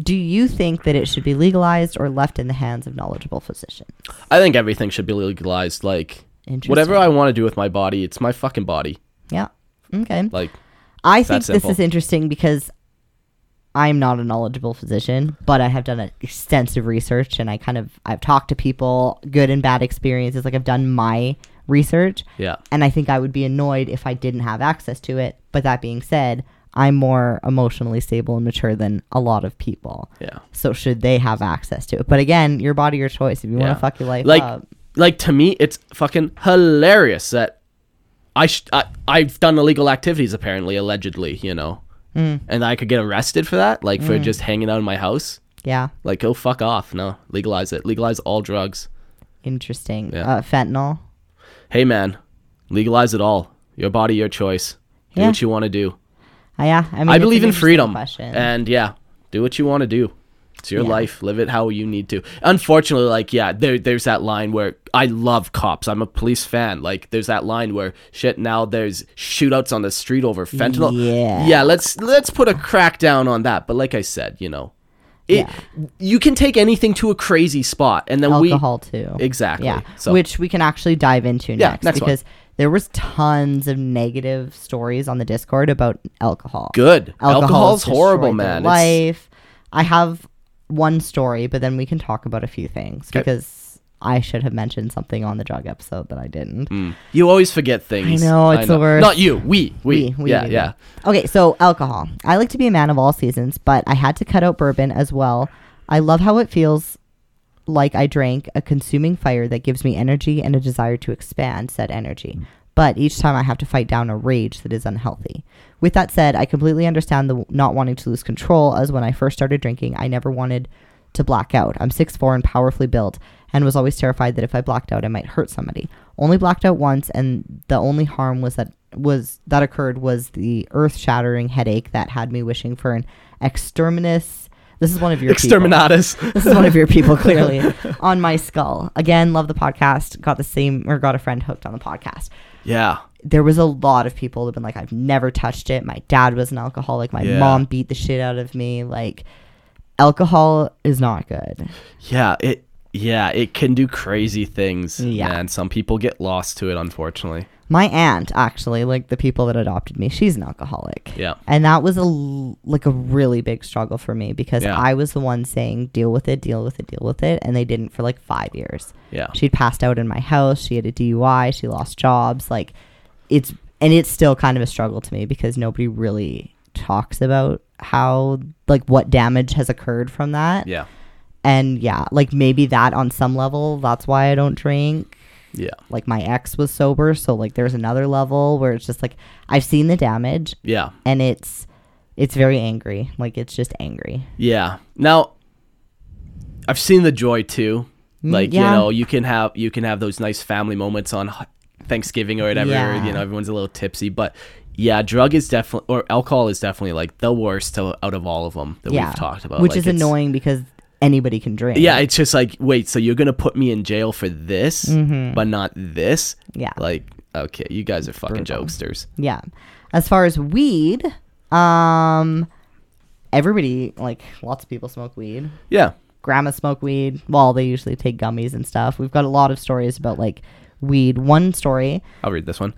Speaker 1: Do you think that it should be legalized or left in the hands of knowledgeable physicians?
Speaker 2: I think everything should be legalized. Like whatever I want to do with my body, it's my fucking body.
Speaker 1: Okay.
Speaker 2: Like
Speaker 1: I think this
Speaker 2: simple.
Speaker 1: is interesting because I'm not a knowledgeable physician, but I have done extensive research and I kind of I've talked to people, good and bad experiences. Like I've done my research,
Speaker 2: yeah,
Speaker 1: and I think I would be annoyed if I didn't have access to it. But that being said, I'm more emotionally stable and mature than a lot of people.
Speaker 2: yeah.
Speaker 1: So should they have access to it? But again, your body, your choice. If you
Speaker 2: Yeah.
Speaker 1: want to fuck your life
Speaker 2: like
Speaker 1: up,
Speaker 2: like to me it's fucking hilarious that I, sh- I I've done illegal activities apparently allegedly you know
Speaker 1: Mm.
Speaker 2: and I could get arrested for that like for just hanging out in my house
Speaker 1: yeah,
Speaker 2: like go fuck off no legalize it legalize all drugs
Speaker 1: interesting.
Speaker 2: Yeah.
Speaker 1: Uh, fentanyl.
Speaker 2: hey man legalize it all your body your choice do
Speaker 1: Yeah.
Speaker 2: what you want to do
Speaker 1: Uh, yeah, I mean,
Speaker 2: I believe in freedom
Speaker 1: Question.
Speaker 2: and yeah do what you want to do it's your
Speaker 1: Yeah.
Speaker 2: life live it how you need to unfortunately like yeah there, there's that line where i love cops i'm a police fan like there's that line where shit now there's shootouts on the street over fentanyl
Speaker 1: Yeah.
Speaker 2: yeah let's let's put a crackdown on that but like i said you know it
Speaker 1: Yeah.
Speaker 2: you can take anything to a crazy spot, and then we
Speaker 1: alcohol too.
Speaker 2: exactly.
Speaker 1: Yeah,
Speaker 2: So
Speaker 1: which we can actually dive into
Speaker 2: Yeah,
Speaker 1: next,
Speaker 2: next one.
Speaker 1: because there was tons of negative stories on the Discord about alcohol.
Speaker 2: good.
Speaker 1: Alcohol
Speaker 2: Alcohol's horrible, man. It's-
Speaker 1: Life. I have one story, but then we can talk about a few things
Speaker 2: Okay.
Speaker 1: because I should have mentioned something on the drug episode that I didn't.
Speaker 2: Mm. You always forget things.
Speaker 1: I know, it's the worst.
Speaker 2: Not you. We. We.
Speaker 1: We, we,
Speaker 2: yeah.
Speaker 1: we,
Speaker 2: yeah.
Speaker 1: Okay, so alcohol. I like to be a man of all seasons, but I had to cut out bourbon as well. I love how it feels like I drank a consuming fire that gives me energy and a desire to expand said energy. But each time I have to fight down a rage that is unhealthy. With that said, I completely understand the not wanting to lose control, as when I first started drinking, I never wanted to black out. I'm 6'4 and powerfully built, and was always terrified that if I blacked out, I might hurt somebody. Only blacked out once, and the only harm was that was that occurred was the earth-shattering headache that had me wishing for an exterminus. This is one of your people.
Speaker 2: Exterminatus. <laughs>
Speaker 1: This is one of your people, <laughs> clearly, on my skull. Again, love the podcast. Got the same, or got a friend hooked on the podcast.
Speaker 2: Yeah.
Speaker 1: There was a lot of people that have been like, I've never touched it. My dad was an alcoholic. My
Speaker 2: Yeah.
Speaker 1: mom beat the shit out of me. Like, alcohol is not good.
Speaker 2: Yeah. It. Yeah. It can do crazy things.
Speaker 1: Yeah.
Speaker 2: And some people get lost to it, unfortunately.
Speaker 1: My aunt, actually, like the people that adopted me, she's an alcoholic.
Speaker 2: Yeah.
Speaker 1: And that was a like a really big struggle for me because
Speaker 2: Yeah.
Speaker 1: I was the one saying deal with it, deal with it, deal with it, and they didn't for like 5 years.
Speaker 2: Yeah.
Speaker 1: She'd passed out in my house, she had a DUI, she lost jobs, like it's and it's still kind of a struggle to me because nobody really talks about how like what damage has occurred from that.
Speaker 2: Yeah.
Speaker 1: And yeah, like maybe that on some level that's why I don't drink
Speaker 2: Yeah.
Speaker 1: like my ex was sober so like there's another level where it's just like i've seen the damage
Speaker 2: Yeah.
Speaker 1: and it's it's very angry like it's just angry
Speaker 2: Yeah. Now, I've seen the joy too.
Speaker 1: Mm,
Speaker 2: Like
Speaker 1: yeah.
Speaker 2: you know, you can have you can have those nice family moments on Thanksgiving or whatever.
Speaker 1: Yeah.
Speaker 2: You know, everyone's a little tipsy, but yeah, drug is definitely or alcohol is definitely like the worst to, out of all of them that
Speaker 1: yeah
Speaker 2: we've talked about.
Speaker 1: which
Speaker 2: Like,
Speaker 1: is annoying because anybody can drink
Speaker 2: Yeah, it's just like wait, so you're gonna put me in jail for this,
Speaker 1: Mhm.
Speaker 2: but not this?
Speaker 1: yeah
Speaker 2: Like, okay, you guys are fucking
Speaker 1: Brutal.
Speaker 2: jokesters.
Speaker 1: yeah as far as weed um everybody like lots of people smoke weed
Speaker 2: Yeah,
Speaker 1: grandma smoke weed well they usually take gummies and stuff we've got a lot of stories about like weed one story
Speaker 2: I'll read this one.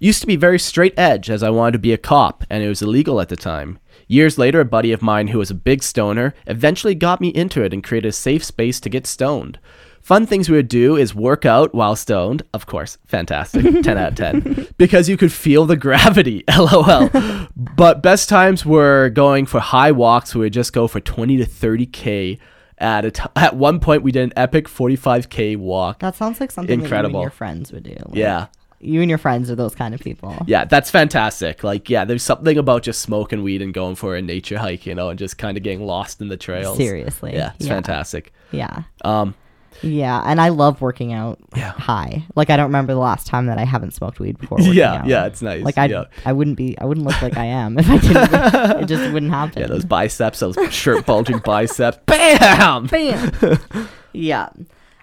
Speaker 2: Used to be very straight edge as I wanted to be a cop, and it was illegal at the time. Years later, a buddy of mine who was a big stoner eventually got me into it and created a safe space to get stoned. Fun things we would do is work out while stoned. Of course, fantastic. <laughs> 10 out of 10. Because you could feel the gravity. <laughs> LOL. but best times were going for high walks. We would just go for 20 to 30K. At, a t- at one point, we did an epic 45K walk.
Speaker 1: that sounds like something
Speaker 2: Incredible.
Speaker 1: your friends would do Like,
Speaker 2: Yeah.
Speaker 1: You and your friends are those kind of people
Speaker 2: Yeah, that's fantastic. Like, yeah, there's something about just smoking weed and going for a nature hike, you know, and just kind of getting lost in the trails.
Speaker 1: Seriously.
Speaker 2: Yeah, it's
Speaker 1: Yeah.
Speaker 2: fantastic.
Speaker 1: Yeah.
Speaker 2: Um,
Speaker 1: Yeah. And I love working out
Speaker 2: Yeah.
Speaker 1: high. Like I don't remember the last time that I haven't smoked weed before. <laughs>
Speaker 2: Yeah,
Speaker 1: out.
Speaker 2: yeah, it's nice.
Speaker 1: Like I,
Speaker 2: yeah.
Speaker 1: I wouldn't be, I wouldn't look like I am <laughs> if I didn't. it <laughs> just wouldn't happen.
Speaker 2: yeah, those biceps, those shirt bulging biceps. Bam!
Speaker 1: Bam. yeah.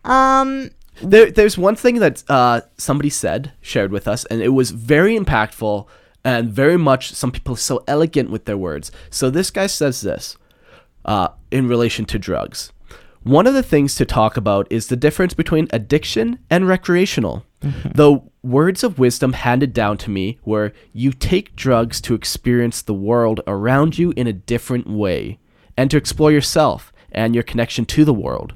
Speaker 1: Um.
Speaker 2: There, there's one thing that uh, somebody said, shared with us, and it was very impactful and very much some people are so elegant with their words. So this guy says this uh, in relation to drugs. One of the things to talk about is the difference between addiction and recreational. The words of wisdom handed down to me were you take drugs to experience the world around you in a different way and to explore yourself and your connection to the world.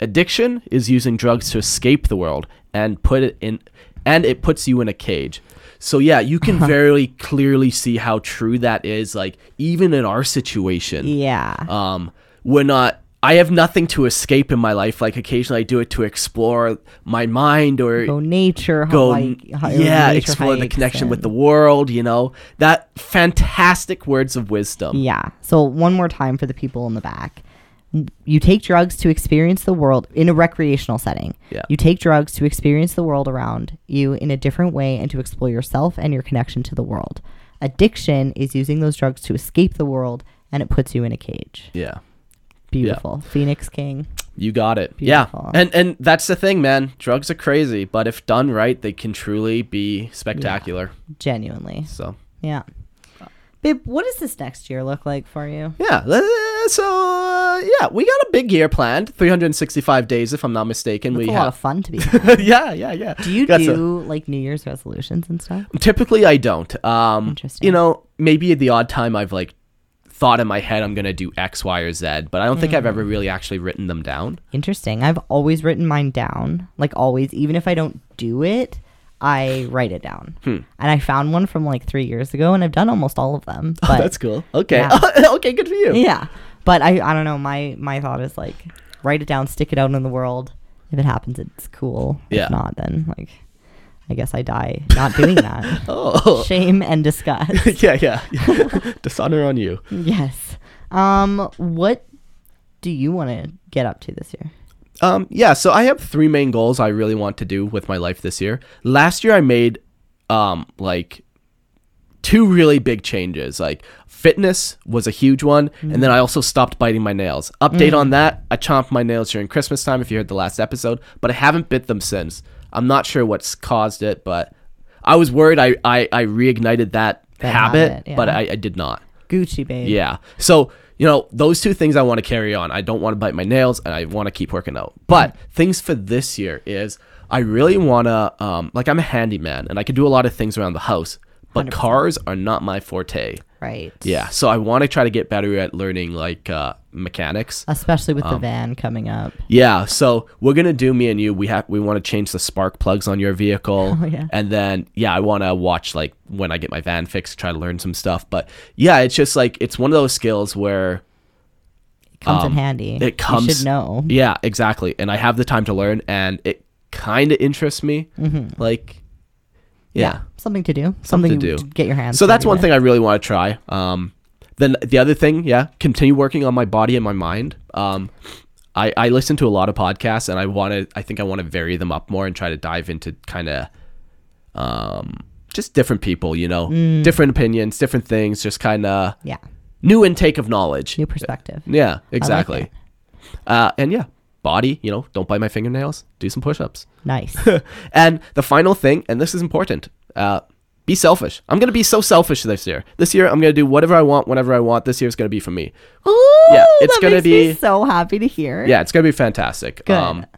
Speaker 2: Addiction is using drugs to escape the world and put it in and it puts you in a cage. So yeah, you can <laughs> very clearly see how true that is like even in our situation.
Speaker 1: Yeah.
Speaker 2: Um we're not I have nothing to escape in my life. Like occasionally I do it to explore my mind or
Speaker 1: go nature.
Speaker 2: go
Speaker 1: hike, hi-
Speaker 2: yeah,
Speaker 1: nature
Speaker 2: explore the connection with the world, you know. That fantastic words of wisdom.
Speaker 1: Yeah. So one more time for the people in the back. You take drugs to experience the world in a recreational setting.
Speaker 2: Yeah.
Speaker 1: You take drugs to experience the world around you in a different way and to explore yourself and your connection to the world. Addiction is using those drugs to escape the world and it puts you in a cage.
Speaker 2: Yeah.
Speaker 1: Beautiful. Phoenix King.
Speaker 2: You got it.
Speaker 1: Beautiful.
Speaker 2: Yeah. And and that's the thing, man. Drugs are crazy, but if done right, they can truly be spectacular.
Speaker 1: Genuinely.
Speaker 2: So,
Speaker 1: Yeah. Babe, what does this next year look like for you?
Speaker 2: yeah. le- So, uh, Uh, yeah, we got a big year planned. 365 days, if I'm not mistaken.
Speaker 1: It's
Speaker 2: we
Speaker 1: a lot
Speaker 2: have.
Speaker 1: of fun to be. <laughs> had.
Speaker 2: yeah, yeah, yeah.
Speaker 1: Do you
Speaker 2: Got some-
Speaker 1: do like New Year's resolutions and stuff?
Speaker 2: Typically, I don't. Um,
Speaker 1: Interesting.
Speaker 2: You know, maybe at the odd time I've like thought in my head I'm gonna do X, Y, or Z, but I don't think I've ever
Speaker 1: Mm.
Speaker 2: really actually written them down.
Speaker 1: Interesting. I've always written mine down, like always. Even if I don't do it, I write it down.
Speaker 2: Hmm.
Speaker 1: And I found one from like three years ago, and I've done almost all of them. But
Speaker 2: Oh, That's cool. Okay.
Speaker 1: Yeah. <laughs>
Speaker 2: okay, good for you.
Speaker 1: yeah, but I I don't know. My my thought is like write it down, stick it out in the world. If it happens, it's cool.
Speaker 2: Yeah.
Speaker 1: If not, then like I guess I die not doing that. <laughs>
Speaker 2: Oh.
Speaker 1: Shame and disgust. <laughs>
Speaker 2: yeah, yeah. Dishonor on you.
Speaker 1: yes. Um. What do you want to get up to this year?
Speaker 2: Um, yeah, so I have three main goals I really want to do with my life this year. Last year I made um like two really big changes. Like fitness was a huge one, and then I also stopped biting my nails. Update on that, I chomped my nails during Christmas time if you heard the last episode, but I haven't bit them since. I'm not sure what's caused it, but I was worried I I, I reignited that,
Speaker 1: That
Speaker 2: habit,
Speaker 1: habit,
Speaker 2: but. I, I did not.
Speaker 1: Gucci babe.
Speaker 2: Yeah. So, you know, those two things I want to carry on. I don't want to bite my nails and I want to keep working out. But things for this year is I really want to, um, like, I'm a handyman and I can do a lot of things around the house, but
Speaker 1: 100%.
Speaker 2: cars are not my forte.
Speaker 1: Right.
Speaker 2: Yeah. So I want to try to get better at learning, like, uh, mechanics.
Speaker 1: Especially with the
Speaker 2: Um,
Speaker 1: van coming up.
Speaker 2: Yeah, so we're gonna do me and you. We have we want to change the spark plugs on your vehicle, <laughs>
Speaker 1: Oh, yeah.
Speaker 2: and then yeah, I want to watch like when I get my van fixed, try to learn some stuff. But yeah, it's just like it's one of those skills where
Speaker 1: It comes in
Speaker 2: um,
Speaker 1: handy.
Speaker 2: it comes.
Speaker 1: You should know.
Speaker 2: Yeah, exactly. And I have the time to learn, and it kind of interests me. Like, yeah.
Speaker 1: Something to do.
Speaker 2: Something
Speaker 1: Something,
Speaker 2: to
Speaker 1: to
Speaker 2: do.
Speaker 1: get your hands.
Speaker 2: So that's one
Speaker 1: with.
Speaker 2: thing I really want to try. Um, then the other thing, yeah, continue working on my body and my mind. Um, I, I listen to a lot of podcasts and I want to, I think I want to vary them up more and try to dive into kind of, um, just different people, you know,
Speaker 1: Mm.
Speaker 2: different opinions, different things, just kind of
Speaker 1: Yeah.
Speaker 2: new intake of knowledge.
Speaker 1: New perspective.
Speaker 2: Yeah, exactly.
Speaker 1: it.
Speaker 2: uh, and yeah, body, you know, don't bite my fingernails, do some push ups.
Speaker 1: Nice. <laughs>
Speaker 2: and the final thing, and this is important, uh, be selfish. I'm gonna be so selfish this year. This year, I'm gonna do whatever I want, whenever I want. This year's gonna be for me.
Speaker 1: Ooh,
Speaker 2: Yeah, it's
Speaker 1: that
Speaker 2: gonna
Speaker 1: makes me
Speaker 2: be-
Speaker 1: so happy to hear.
Speaker 2: Yeah, it's gonna be fantastic. Um,
Speaker 1: Good.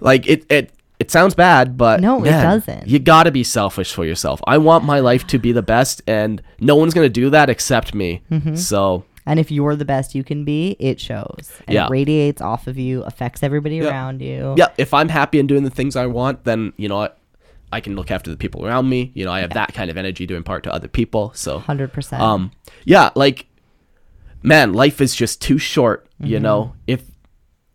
Speaker 2: like it, it, it sounds bad, but
Speaker 1: No, it doesn't.
Speaker 2: You gotta be selfish for yourself. I want my life to be the best, and no one's gonna do that except me.
Speaker 1: Mm-hmm.
Speaker 2: So
Speaker 1: And if you're the best you can be, it shows. And
Speaker 2: Yeah.
Speaker 1: It radiates off of you, affects everybody
Speaker 2: Yeah.
Speaker 1: around you.
Speaker 2: yeah, if I'm happy and doing the things I want, then you know what. I can look after the people around me. You know, I have that kind of energy to impart to other people. So
Speaker 1: 100%.
Speaker 2: um yeah like man life is just too short
Speaker 1: Mm-hmm.
Speaker 2: you know if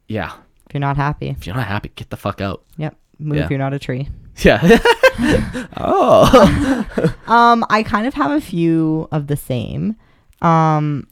Speaker 2: yeah
Speaker 1: if you're not happy,
Speaker 2: if you're not happy get the fuck out
Speaker 1: yep. Move
Speaker 2: Yeah.
Speaker 1: you're not a tree.
Speaker 2: yeah <laughs> oh <laughs>
Speaker 1: Um, I kind of have a few of the same. Um,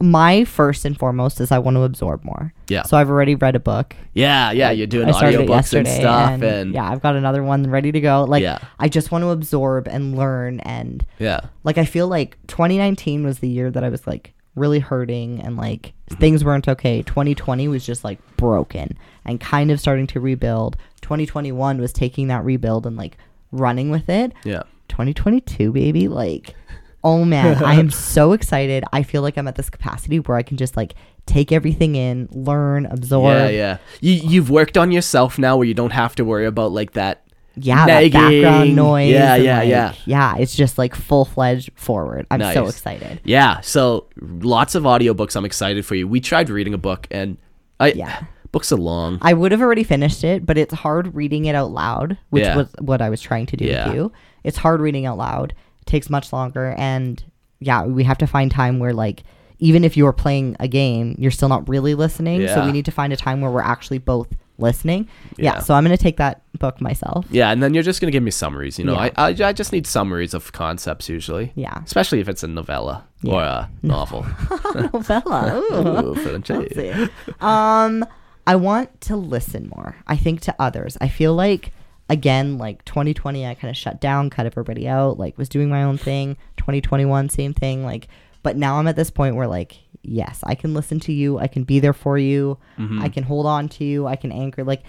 Speaker 1: my first and foremost is I want to absorb more.
Speaker 2: Yeah.
Speaker 1: So I've already read a book.
Speaker 2: yeah yeah you're doing
Speaker 1: I
Speaker 2: audiobooks and stuff
Speaker 1: and,
Speaker 2: and,
Speaker 1: yeah, I've got another one ready to go. Like,
Speaker 2: Yeah.
Speaker 1: I just want to absorb and learn, and
Speaker 2: yeah
Speaker 1: like I feel like 2019 was the year that I was like really hurting and like
Speaker 2: Mm-hmm.
Speaker 1: things weren't okay. 2020 was just like broken and kind of starting to rebuild. 2021 was taking that rebuild and like running with it.
Speaker 2: yeah
Speaker 1: 2022, baby. Like, oh man, I am <laughs> so excited. I feel like I'm at this capacity where I can just like take everything in, learn, absorb.
Speaker 2: yeah yeah you, you've worked on yourself now where you don't have to worry about like that
Speaker 1: Yeah, that background noise.
Speaker 2: Yeah, yeah,
Speaker 1: like,
Speaker 2: yeah.
Speaker 1: Yeah, it's just like full fledged forward. I'm so excited.
Speaker 2: yeah so lots of audiobooks i'm excited for you we tried reading a book and i
Speaker 1: Yeah.
Speaker 2: books are long
Speaker 1: I would have already finished it, but it's hard reading it out loud, which
Speaker 2: Yeah.
Speaker 1: was what I was trying to do
Speaker 2: Yeah.
Speaker 1: with you. It's hard reading out loud. Takes much longer and yeah, we have to find time where like even if you're playing a game, you're still not really listening. So we need to find a time where we're actually both listening. Yeah,
Speaker 2: Yeah.
Speaker 1: so I'm going to take that book myself.
Speaker 2: Yeah, and then you're just gonna give me summaries. You know,
Speaker 1: Yeah.
Speaker 2: I, I I just need summaries of concepts usually.
Speaker 1: Yeah.
Speaker 2: especially if it's a novella or a novel. <laughs>
Speaker 1: Novella. <laughs> Ooh.
Speaker 2: Ooh.
Speaker 1: Um, I want to listen more. I think to others. I feel like again, like 2020, I kind of shut down, cut everybody out, like was doing my own thing. 2021, same thing. Like, but now I'm at this point where like, yes, I can listen to you. I can be there for you.
Speaker 2: Mm-hmm.
Speaker 1: I can hold on to you. I can anchor. Like,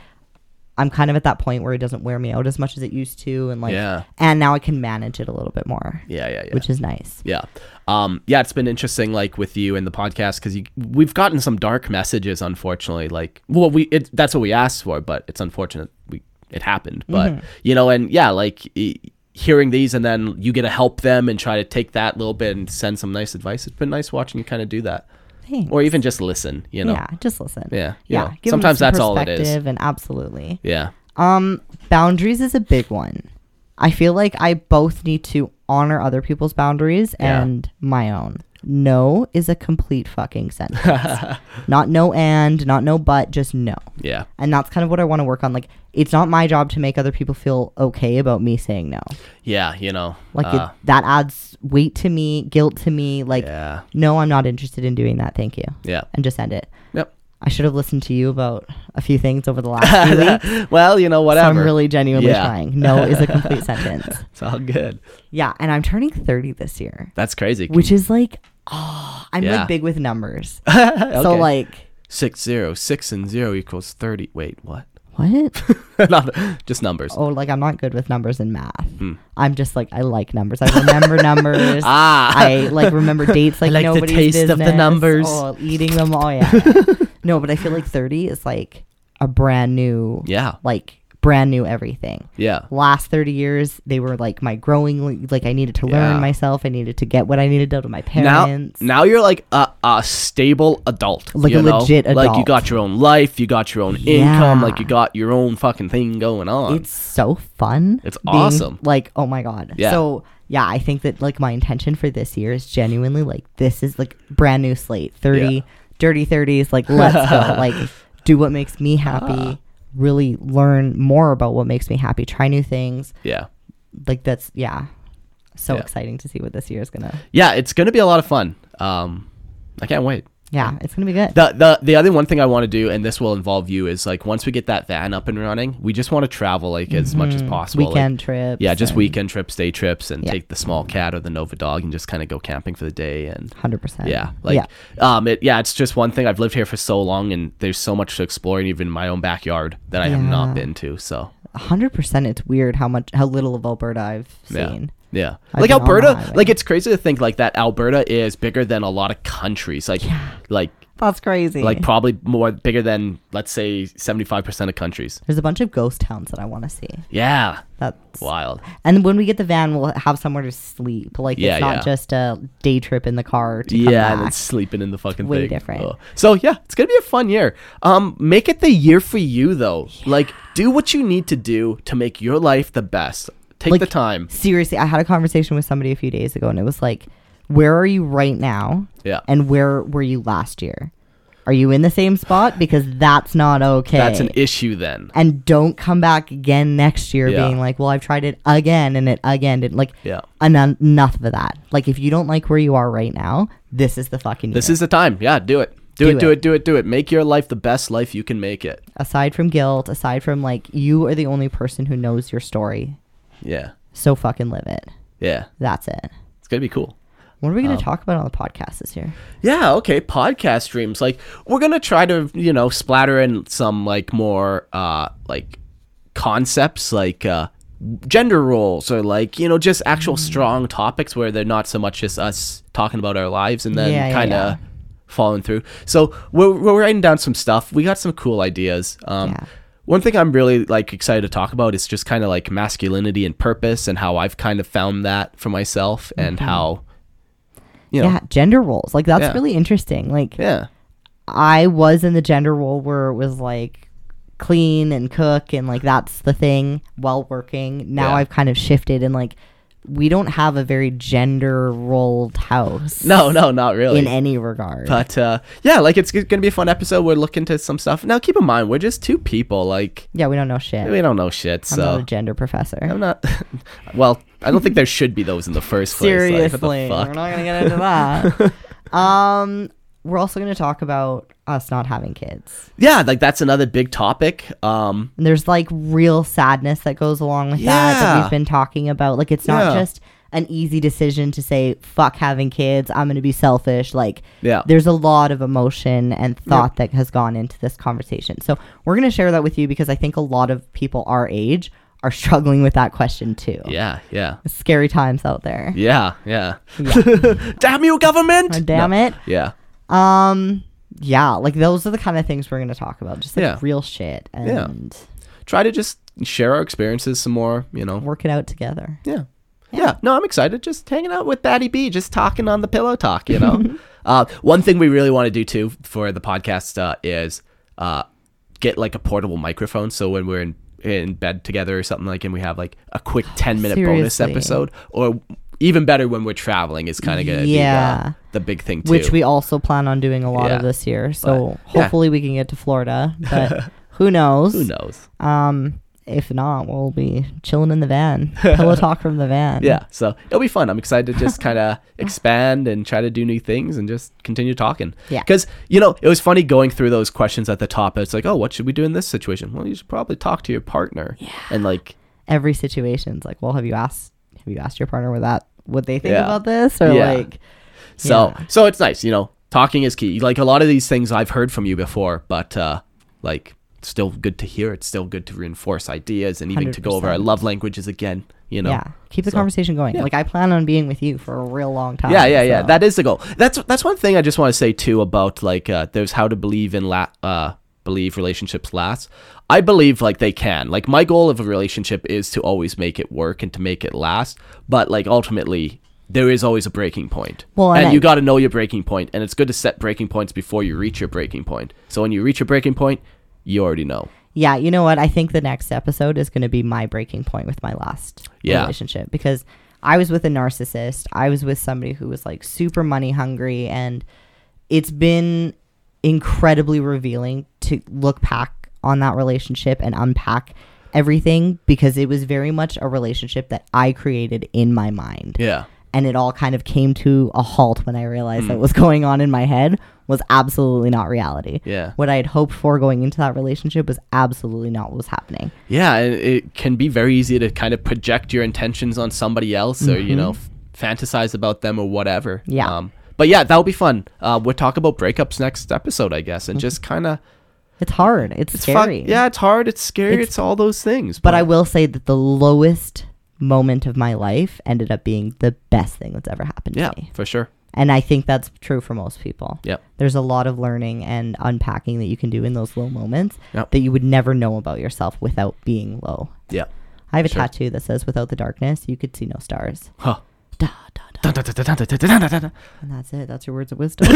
Speaker 1: I'm kind of at that point where it doesn't wear me out as much as it used to, and like,
Speaker 2: Yeah.
Speaker 1: and now I can manage it a little bit more,
Speaker 2: Yeah, yeah, yeah.
Speaker 1: which is nice.
Speaker 2: Yeah. Um, yeah, it's been interesting, like with you and the podcast, because we've gotten some dark messages, unfortunately. Like, well, we it, that's what we asked for, but it's unfortunate we it happened. But
Speaker 1: Mm-hmm.
Speaker 2: you know, and yeah, like hearing these, and then you get to help them and try to take that little bit and send some nice advice. It's been nice watching you kind of do that,
Speaker 1: Thanks.
Speaker 2: or even just listen. You know,
Speaker 1: yeah, just listen.
Speaker 2: Yeah,
Speaker 1: yeah. 'em
Speaker 2: sometimes
Speaker 1: some
Speaker 2: that's all it is.
Speaker 1: And absolutely.
Speaker 2: yeah,
Speaker 1: Um, boundaries is a big one. I feel like I both need to honor other people's boundaries
Speaker 2: Yeah.
Speaker 1: and my own. No is a complete fucking sentence. <laughs> not no and, not no but, just no.
Speaker 2: yeah,
Speaker 1: And that's kind of what I want to work on. Like, it's not my job to make other people feel okay about me saying no.
Speaker 2: yeah. You know,
Speaker 1: Like,
Speaker 2: uh,
Speaker 1: it, that adds weight to me, guilt to me. Like,
Speaker 2: yeah,
Speaker 1: no, I'm not interested in doing that. Thank you.
Speaker 2: yeah.
Speaker 1: And just end it.
Speaker 2: Yep.
Speaker 1: I should have listened to you about a few things over the <laughs> last few weeks.
Speaker 2: well, you know,
Speaker 1: So
Speaker 2: whatever.
Speaker 1: I'm really genuinely
Speaker 2: Yeah.
Speaker 1: trying. No is a complete <laughs> sentence.
Speaker 2: it's all good.
Speaker 1: Yeah, and I'm turning 30 this year,
Speaker 2: That's crazy.
Speaker 1: which is like, oh, I'm
Speaker 2: Yeah.
Speaker 1: like big with numbers. <laughs>
Speaker 2: Okay.
Speaker 1: So like,
Speaker 2: six zero six and zero equals thirty. Wait, what?
Speaker 1: what? <laughs>
Speaker 2: Not just numbers.
Speaker 1: Oh, like I'm not good with numbers in math.
Speaker 2: Hmm.
Speaker 1: I'm just like I like numbers. I remember <laughs> numbers.
Speaker 2: Ah,
Speaker 1: I like remember dates like,
Speaker 2: like the
Speaker 1: nobody's
Speaker 2: taste of the
Speaker 1: business.
Speaker 2: numbers.
Speaker 1: Oh, eating them. Oh yeah. no, but I feel like 30 is like a brand new,
Speaker 2: yeah,
Speaker 1: like brand new everything.
Speaker 2: yeah,
Speaker 1: last 30 years they were like my growing like i needed to learn
Speaker 2: Yeah.
Speaker 1: myself i needed to get what i needed out of my parents
Speaker 2: now you're like a, a stable adult,
Speaker 1: Like a
Speaker 2: know?
Speaker 1: legit adult.
Speaker 2: Like you got your own life, you got your own income, like you got your own fucking thing going on.
Speaker 1: it's so fun
Speaker 2: It's awesome.
Speaker 1: like oh my god
Speaker 2: Yeah.
Speaker 1: so yeah i think that like my intention for this year is genuinely like this is like brand new slate 30
Speaker 2: Yeah.
Speaker 1: dirty 30s like let's go <laughs> like do what makes me happy
Speaker 2: Ah.
Speaker 1: Really learn more about what makes me happy try new things
Speaker 2: yeah,
Speaker 1: like that's yeah so
Speaker 2: Yeah.
Speaker 1: exciting to see what this year is gonna
Speaker 2: yeah. It's gonna be a lot of fun. Um, I can't wait.
Speaker 1: Yeah it's gonna be good
Speaker 2: The the the other one thing I want to do, and this will involve you, is like once we get that van up and running, we just want to travel like as much as possible. like-
Speaker 1: Mm-hmm. weekend trips
Speaker 2: yeah, just
Speaker 1: and-
Speaker 2: weekend trips, day trips, and
Speaker 1: Yeah.
Speaker 2: take the small cat or the Nova dog and just kind of go camping for the day and
Speaker 1: Hundred percent.
Speaker 2: yeah, like
Speaker 1: yeah,
Speaker 2: um, it yeah, it's just one thing. I've lived here for so long, and there's so much to explore, and even in my own backyard that I have not been to. So
Speaker 1: hundred percent. It's weird how much, how little of Alberta I've
Speaker 2: Yeah.
Speaker 1: seen.
Speaker 2: Yeah,
Speaker 1: I've
Speaker 2: like
Speaker 1: been on the
Speaker 2: Alberta, like it's crazy to think like that. Alberta is bigger than a lot of countries. Like like
Speaker 1: That's crazy.
Speaker 2: like probably more bigger than let's say seventy five percent of countries.
Speaker 1: there's a bunch of ghost towns that I want to see.
Speaker 2: Yeah,
Speaker 1: That's
Speaker 2: wild.
Speaker 1: and when we get the van, we'll have somewhere to sleep. Like
Speaker 2: Yeah,
Speaker 1: it's not
Speaker 2: yeah.
Speaker 1: just a day trip in the car. To come
Speaker 2: Yeah, and it's sleeping in the fucking
Speaker 1: Way
Speaker 2: thing.
Speaker 1: different.
Speaker 2: Oh. So yeah, it's gonna be a fun year. Um, make it the year for you though. Like, do what you need to do to make your life the best. Take
Speaker 1: Like-
Speaker 2: the time.
Speaker 1: seriously. I had a conversation with somebody a few days ago, and it was like, "Where are you right now?
Speaker 2: Yeah,
Speaker 1: And where were you last year? Are you in the same spot? Because that's not okay.
Speaker 2: that's an issue then.
Speaker 1: and don't come back again next year
Speaker 2: Yeah.
Speaker 1: being like, well, I've tried it again and it again didn't like
Speaker 2: Yeah,
Speaker 1: en- enough of that. Like if you don't like where you are right now, this is the fucking
Speaker 2: this
Speaker 1: year.
Speaker 2: is the time. Yeah, do it. Do,
Speaker 1: Do
Speaker 2: it, Do
Speaker 1: it.
Speaker 2: it. Do it. Do it. Make your life the best life you can make it.
Speaker 1: aside from guilt, aside from like you are the only person who knows your story.
Speaker 2: Yeah,
Speaker 1: So fucking live it.
Speaker 2: yeah.
Speaker 1: That's it.
Speaker 2: It's gonna be cool.
Speaker 1: What are we going to
Speaker 2: Um,
Speaker 1: talk about on the podcast this year?
Speaker 2: Yeah, okay. Podcast streams. Like we're gonna try to, you know, splatter in some like more uh like concepts like uh gender roles or like, you know, just actual strong topics where they're not so much just us talking about our lives and then
Speaker 1: Yeah, yeah,
Speaker 2: kinda
Speaker 1: yeah.
Speaker 2: falling through. So we're we're writing down some stuff. We got some cool ideas. Um
Speaker 1: Yeah.
Speaker 2: One thing I'm really like excited to talk about is just kind of like masculinity and purpose and how I've kind of found that for myself and mm-hmm. how you know
Speaker 1: yeah, gender roles. Like that's
Speaker 2: Yeah.
Speaker 1: really interesting. Like
Speaker 2: yeah.
Speaker 1: I was in the gender role where it was like clean and cook and like that's the thing while working. Now
Speaker 2: Yeah.
Speaker 1: I've kind of shifted and like we don't have a very gender rolled house.
Speaker 2: No, no, not really.
Speaker 1: In any regard.
Speaker 2: But uh, yeah, like it's gonna be a fun episode. We're looking into some stuff. Now, keep in mind, we're just two people. Like
Speaker 1: yeah, we don't know shit.
Speaker 2: we don't know shit.
Speaker 1: I'm not a
Speaker 2: So
Speaker 1: gender professor.
Speaker 2: I'm not. <laughs> well, I don't think there should be those in the first place. Like,
Speaker 1: Seriously,
Speaker 2: fuck?
Speaker 1: we're not gonna get into that. <laughs> um, we're also gonna talk about us not having kids.
Speaker 2: yeah, like that's another big topic. Um,
Speaker 1: And there's like real sadness that goes along with that that we've been talking about. Like it's not
Speaker 2: Yeah.
Speaker 1: just an easy decision to say fuck having kids. I'm going to be selfish. Like
Speaker 2: Yeah.
Speaker 1: there's a lot of emotion and thought that has gone into this conversation. So we're going to share that with you because I think a lot of people our age are <laughs> struggling with that question too.
Speaker 2: Yeah, yeah.
Speaker 1: Scary times out there.
Speaker 2: Yeah, yeah. <laughs> Damn you, government!
Speaker 1: Oh, damn it.
Speaker 2: Yeah,
Speaker 1: Um yeah, like those are the kind of things we're going to talk about. Just like
Speaker 2: Yeah.
Speaker 1: real shit and
Speaker 2: try to just share our experiences some more. You know.
Speaker 1: work it out together.
Speaker 2: Yeah. Yeah. No, I'm excited. Just hanging out with Daddy B, just talking on the pillow talk. You know. <laughs> uh, one thing we really want to do too for the podcast uh, is uh, get like a portable microphone. So when we're in in bed together or something like, and we have like a quick <gasps> ten minute bonus episode, or even better when we're traveling is kind of gonna
Speaker 1: Yeah.
Speaker 2: be uh, the big thing too.
Speaker 1: which we also plan on doing a lot
Speaker 2: Yeah.
Speaker 1: of this year. So
Speaker 2: But, yeah.
Speaker 1: hopefully we can get to Florida, but <laughs> who knows?
Speaker 2: who knows.
Speaker 1: Um, if not, we'll be chilling in the van, <laughs> pillow talk from the van.
Speaker 2: Yeah, so it'll be fun. I'm excited to just kind of <laughs> expand and try to do new things and just continue talking.
Speaker 1: Yeah.
Speaker 2: Because, you know, it was funny going through those questions at the top. It's like, oh, what should we do in this situation? Well, you should probably talk to your partner. Yeah. And like,
Speaker 1: Every situation's like, well, have you asked? Have you asked your partner what that what they think
Speaker 2: Yeah.
Speaker 1: about this, or
Speaker 2: Yeah.
Speaker 1: like,
Speaker 2: so,
Speaker 1: Yeah.
Speaker 2: so it's nice, you know, talking is key. Like a lot of these things I've heard from you before, but uh, like, still good to hear. It's still good to reinforce ideas and even to go over our love languages again, you know.
Speaker 1: yeah, keep the
Speaker 2: So,
Speaker 1: conversation going.
Speaker 2: yeah.
Speaker 1: Like I plan on being with you for a real long time.
Speaker 2: Yeah, yeah, yeah. That is the goal. That's that's one thing I just want to say too about like uh, there's how to believe in la- uh believe relationships last. I believe like they can. Like my goal of a relationship is to always make it work and to make it last. But like ultimately there is always a breaking point.
Speaker 1: Well,
Speaker 2: and
Speaker 1: and
Speaker 2: you got to know your breaking point and it's good to set breaking points before you reach your breaking point. So when you reach your breaking point, you already know.
Speaker 1: yeah, you know what? I think the next episode is going to be my breaking point with my last
Speaker 2: Yeah.
Speaker 1: relationship because I was with a narcissist. I was with somebody who was like super money hungry, and it's been incredibly revealing to look back on that relationship and unpack everything because it was very much a relationship that I created in my mind.
Speaker 2: Yeah.
Speaker 1: and it all kind of came to a halt when I realized that what was going on in my head was absolutely not reality.
Speaker 2: Yeah.
Speaker 1: What I had hoped for going into that relationship was absolutely not what was happening.
Speaker 2: Yeah, and it can be very easy to kind of project your intentions on somebody else or, you know, f- fantasize about them or whatever.
Speaker 1: Mm-hmm. Yeah.
Speaker 2: Um, but yeah, that'll be fun. Uh, we'll talk about breakups next episode, I guess, and just kind of.
Speaker 1: It's hard. It's,
Speaker 2: It's
Speaker 1: scary.
Speaker 2: fun. Yeah, it's hard. It's scary. It's,
Speaker 1: It's-
Speaker 2: all those things.
Speaker 1: But I will say that the lowest moment of my life ended up being the best thing that's ever happened
Speaker 2: Yeah,
Speaker 1: to me.
Speaker 2: for sure.
Speaker 1: And I think that's true for most people.
Speaker 2: Yep.
Speaker 1: There's a lot of learning and unpacking that you can do in those low moments
Speaker 2: Yep.
Speaker 1: that you would never know about yourself without being low.
Speaker 2: Yeah.
Speaker 1: I have a
Speaker 2: Sure.
Speaker 1: tattoo that says, without the darkness, you could see no stars.
Speaker 2: Huh.
Speaker 1: Da, da and that's it. That's your words of wisdom.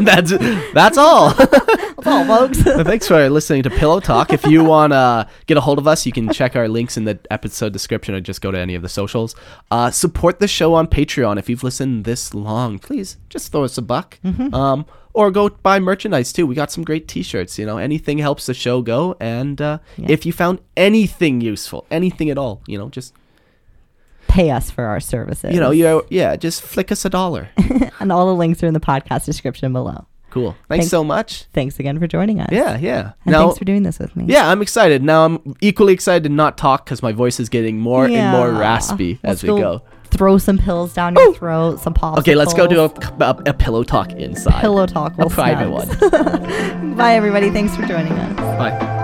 Speaker 2: that's that's all.
Speaker 1: that's all, folks.
Speaker 2: Well, thanks for listening to Pillow Talk. If you want to get a hold of us, you can check our links in the episode description or just go to any of the socials. Uh, support the show on Patreon. If you've listened this long, please just throw us a buck. Mm-hmm. Um, or go buy merchandise too. We got some great T-shirts. You know, anything helps the show go. And uh,
Speaker 1: yeah.
Speaker 2: if you found anything useful, anything at all, you know, just
Speaker 1: Pay us for our services.
Speaker 2: you know, you yeah, just flick us a dollar. <laughs>
Speaker 1: and all the links are in the podcast description below.
Speaker 2: Cool. Thanks
Speaker 1: Thanks.
Speaker 2: so much.
Speaker 1: Thanks again for joining us.
Speaker 2: Yeah, yeah.
Speaker 1: And
Speaker 2: Now-
Speaker 1: thanks for doing this with me.
Speaker 2: Yeah, I'm excited. Now I'm equally excited to not talk because my voice is getting more and more raspy as we go.
Speaker 1: Throw some pills down your throat, some popsicles.
Speaker 2: Okay, let's go do a, a, a pillow talk inside.
Speaker 1: pillow talk.
Speaker 2: A
Speaker 1: We'll
Speaker 2: private
Speaker 1: snacks.
Speaker 2: one. <laughs>
Speaker 1: Bye, everybody. Thanks for joining us.
Speaker 2: Bye.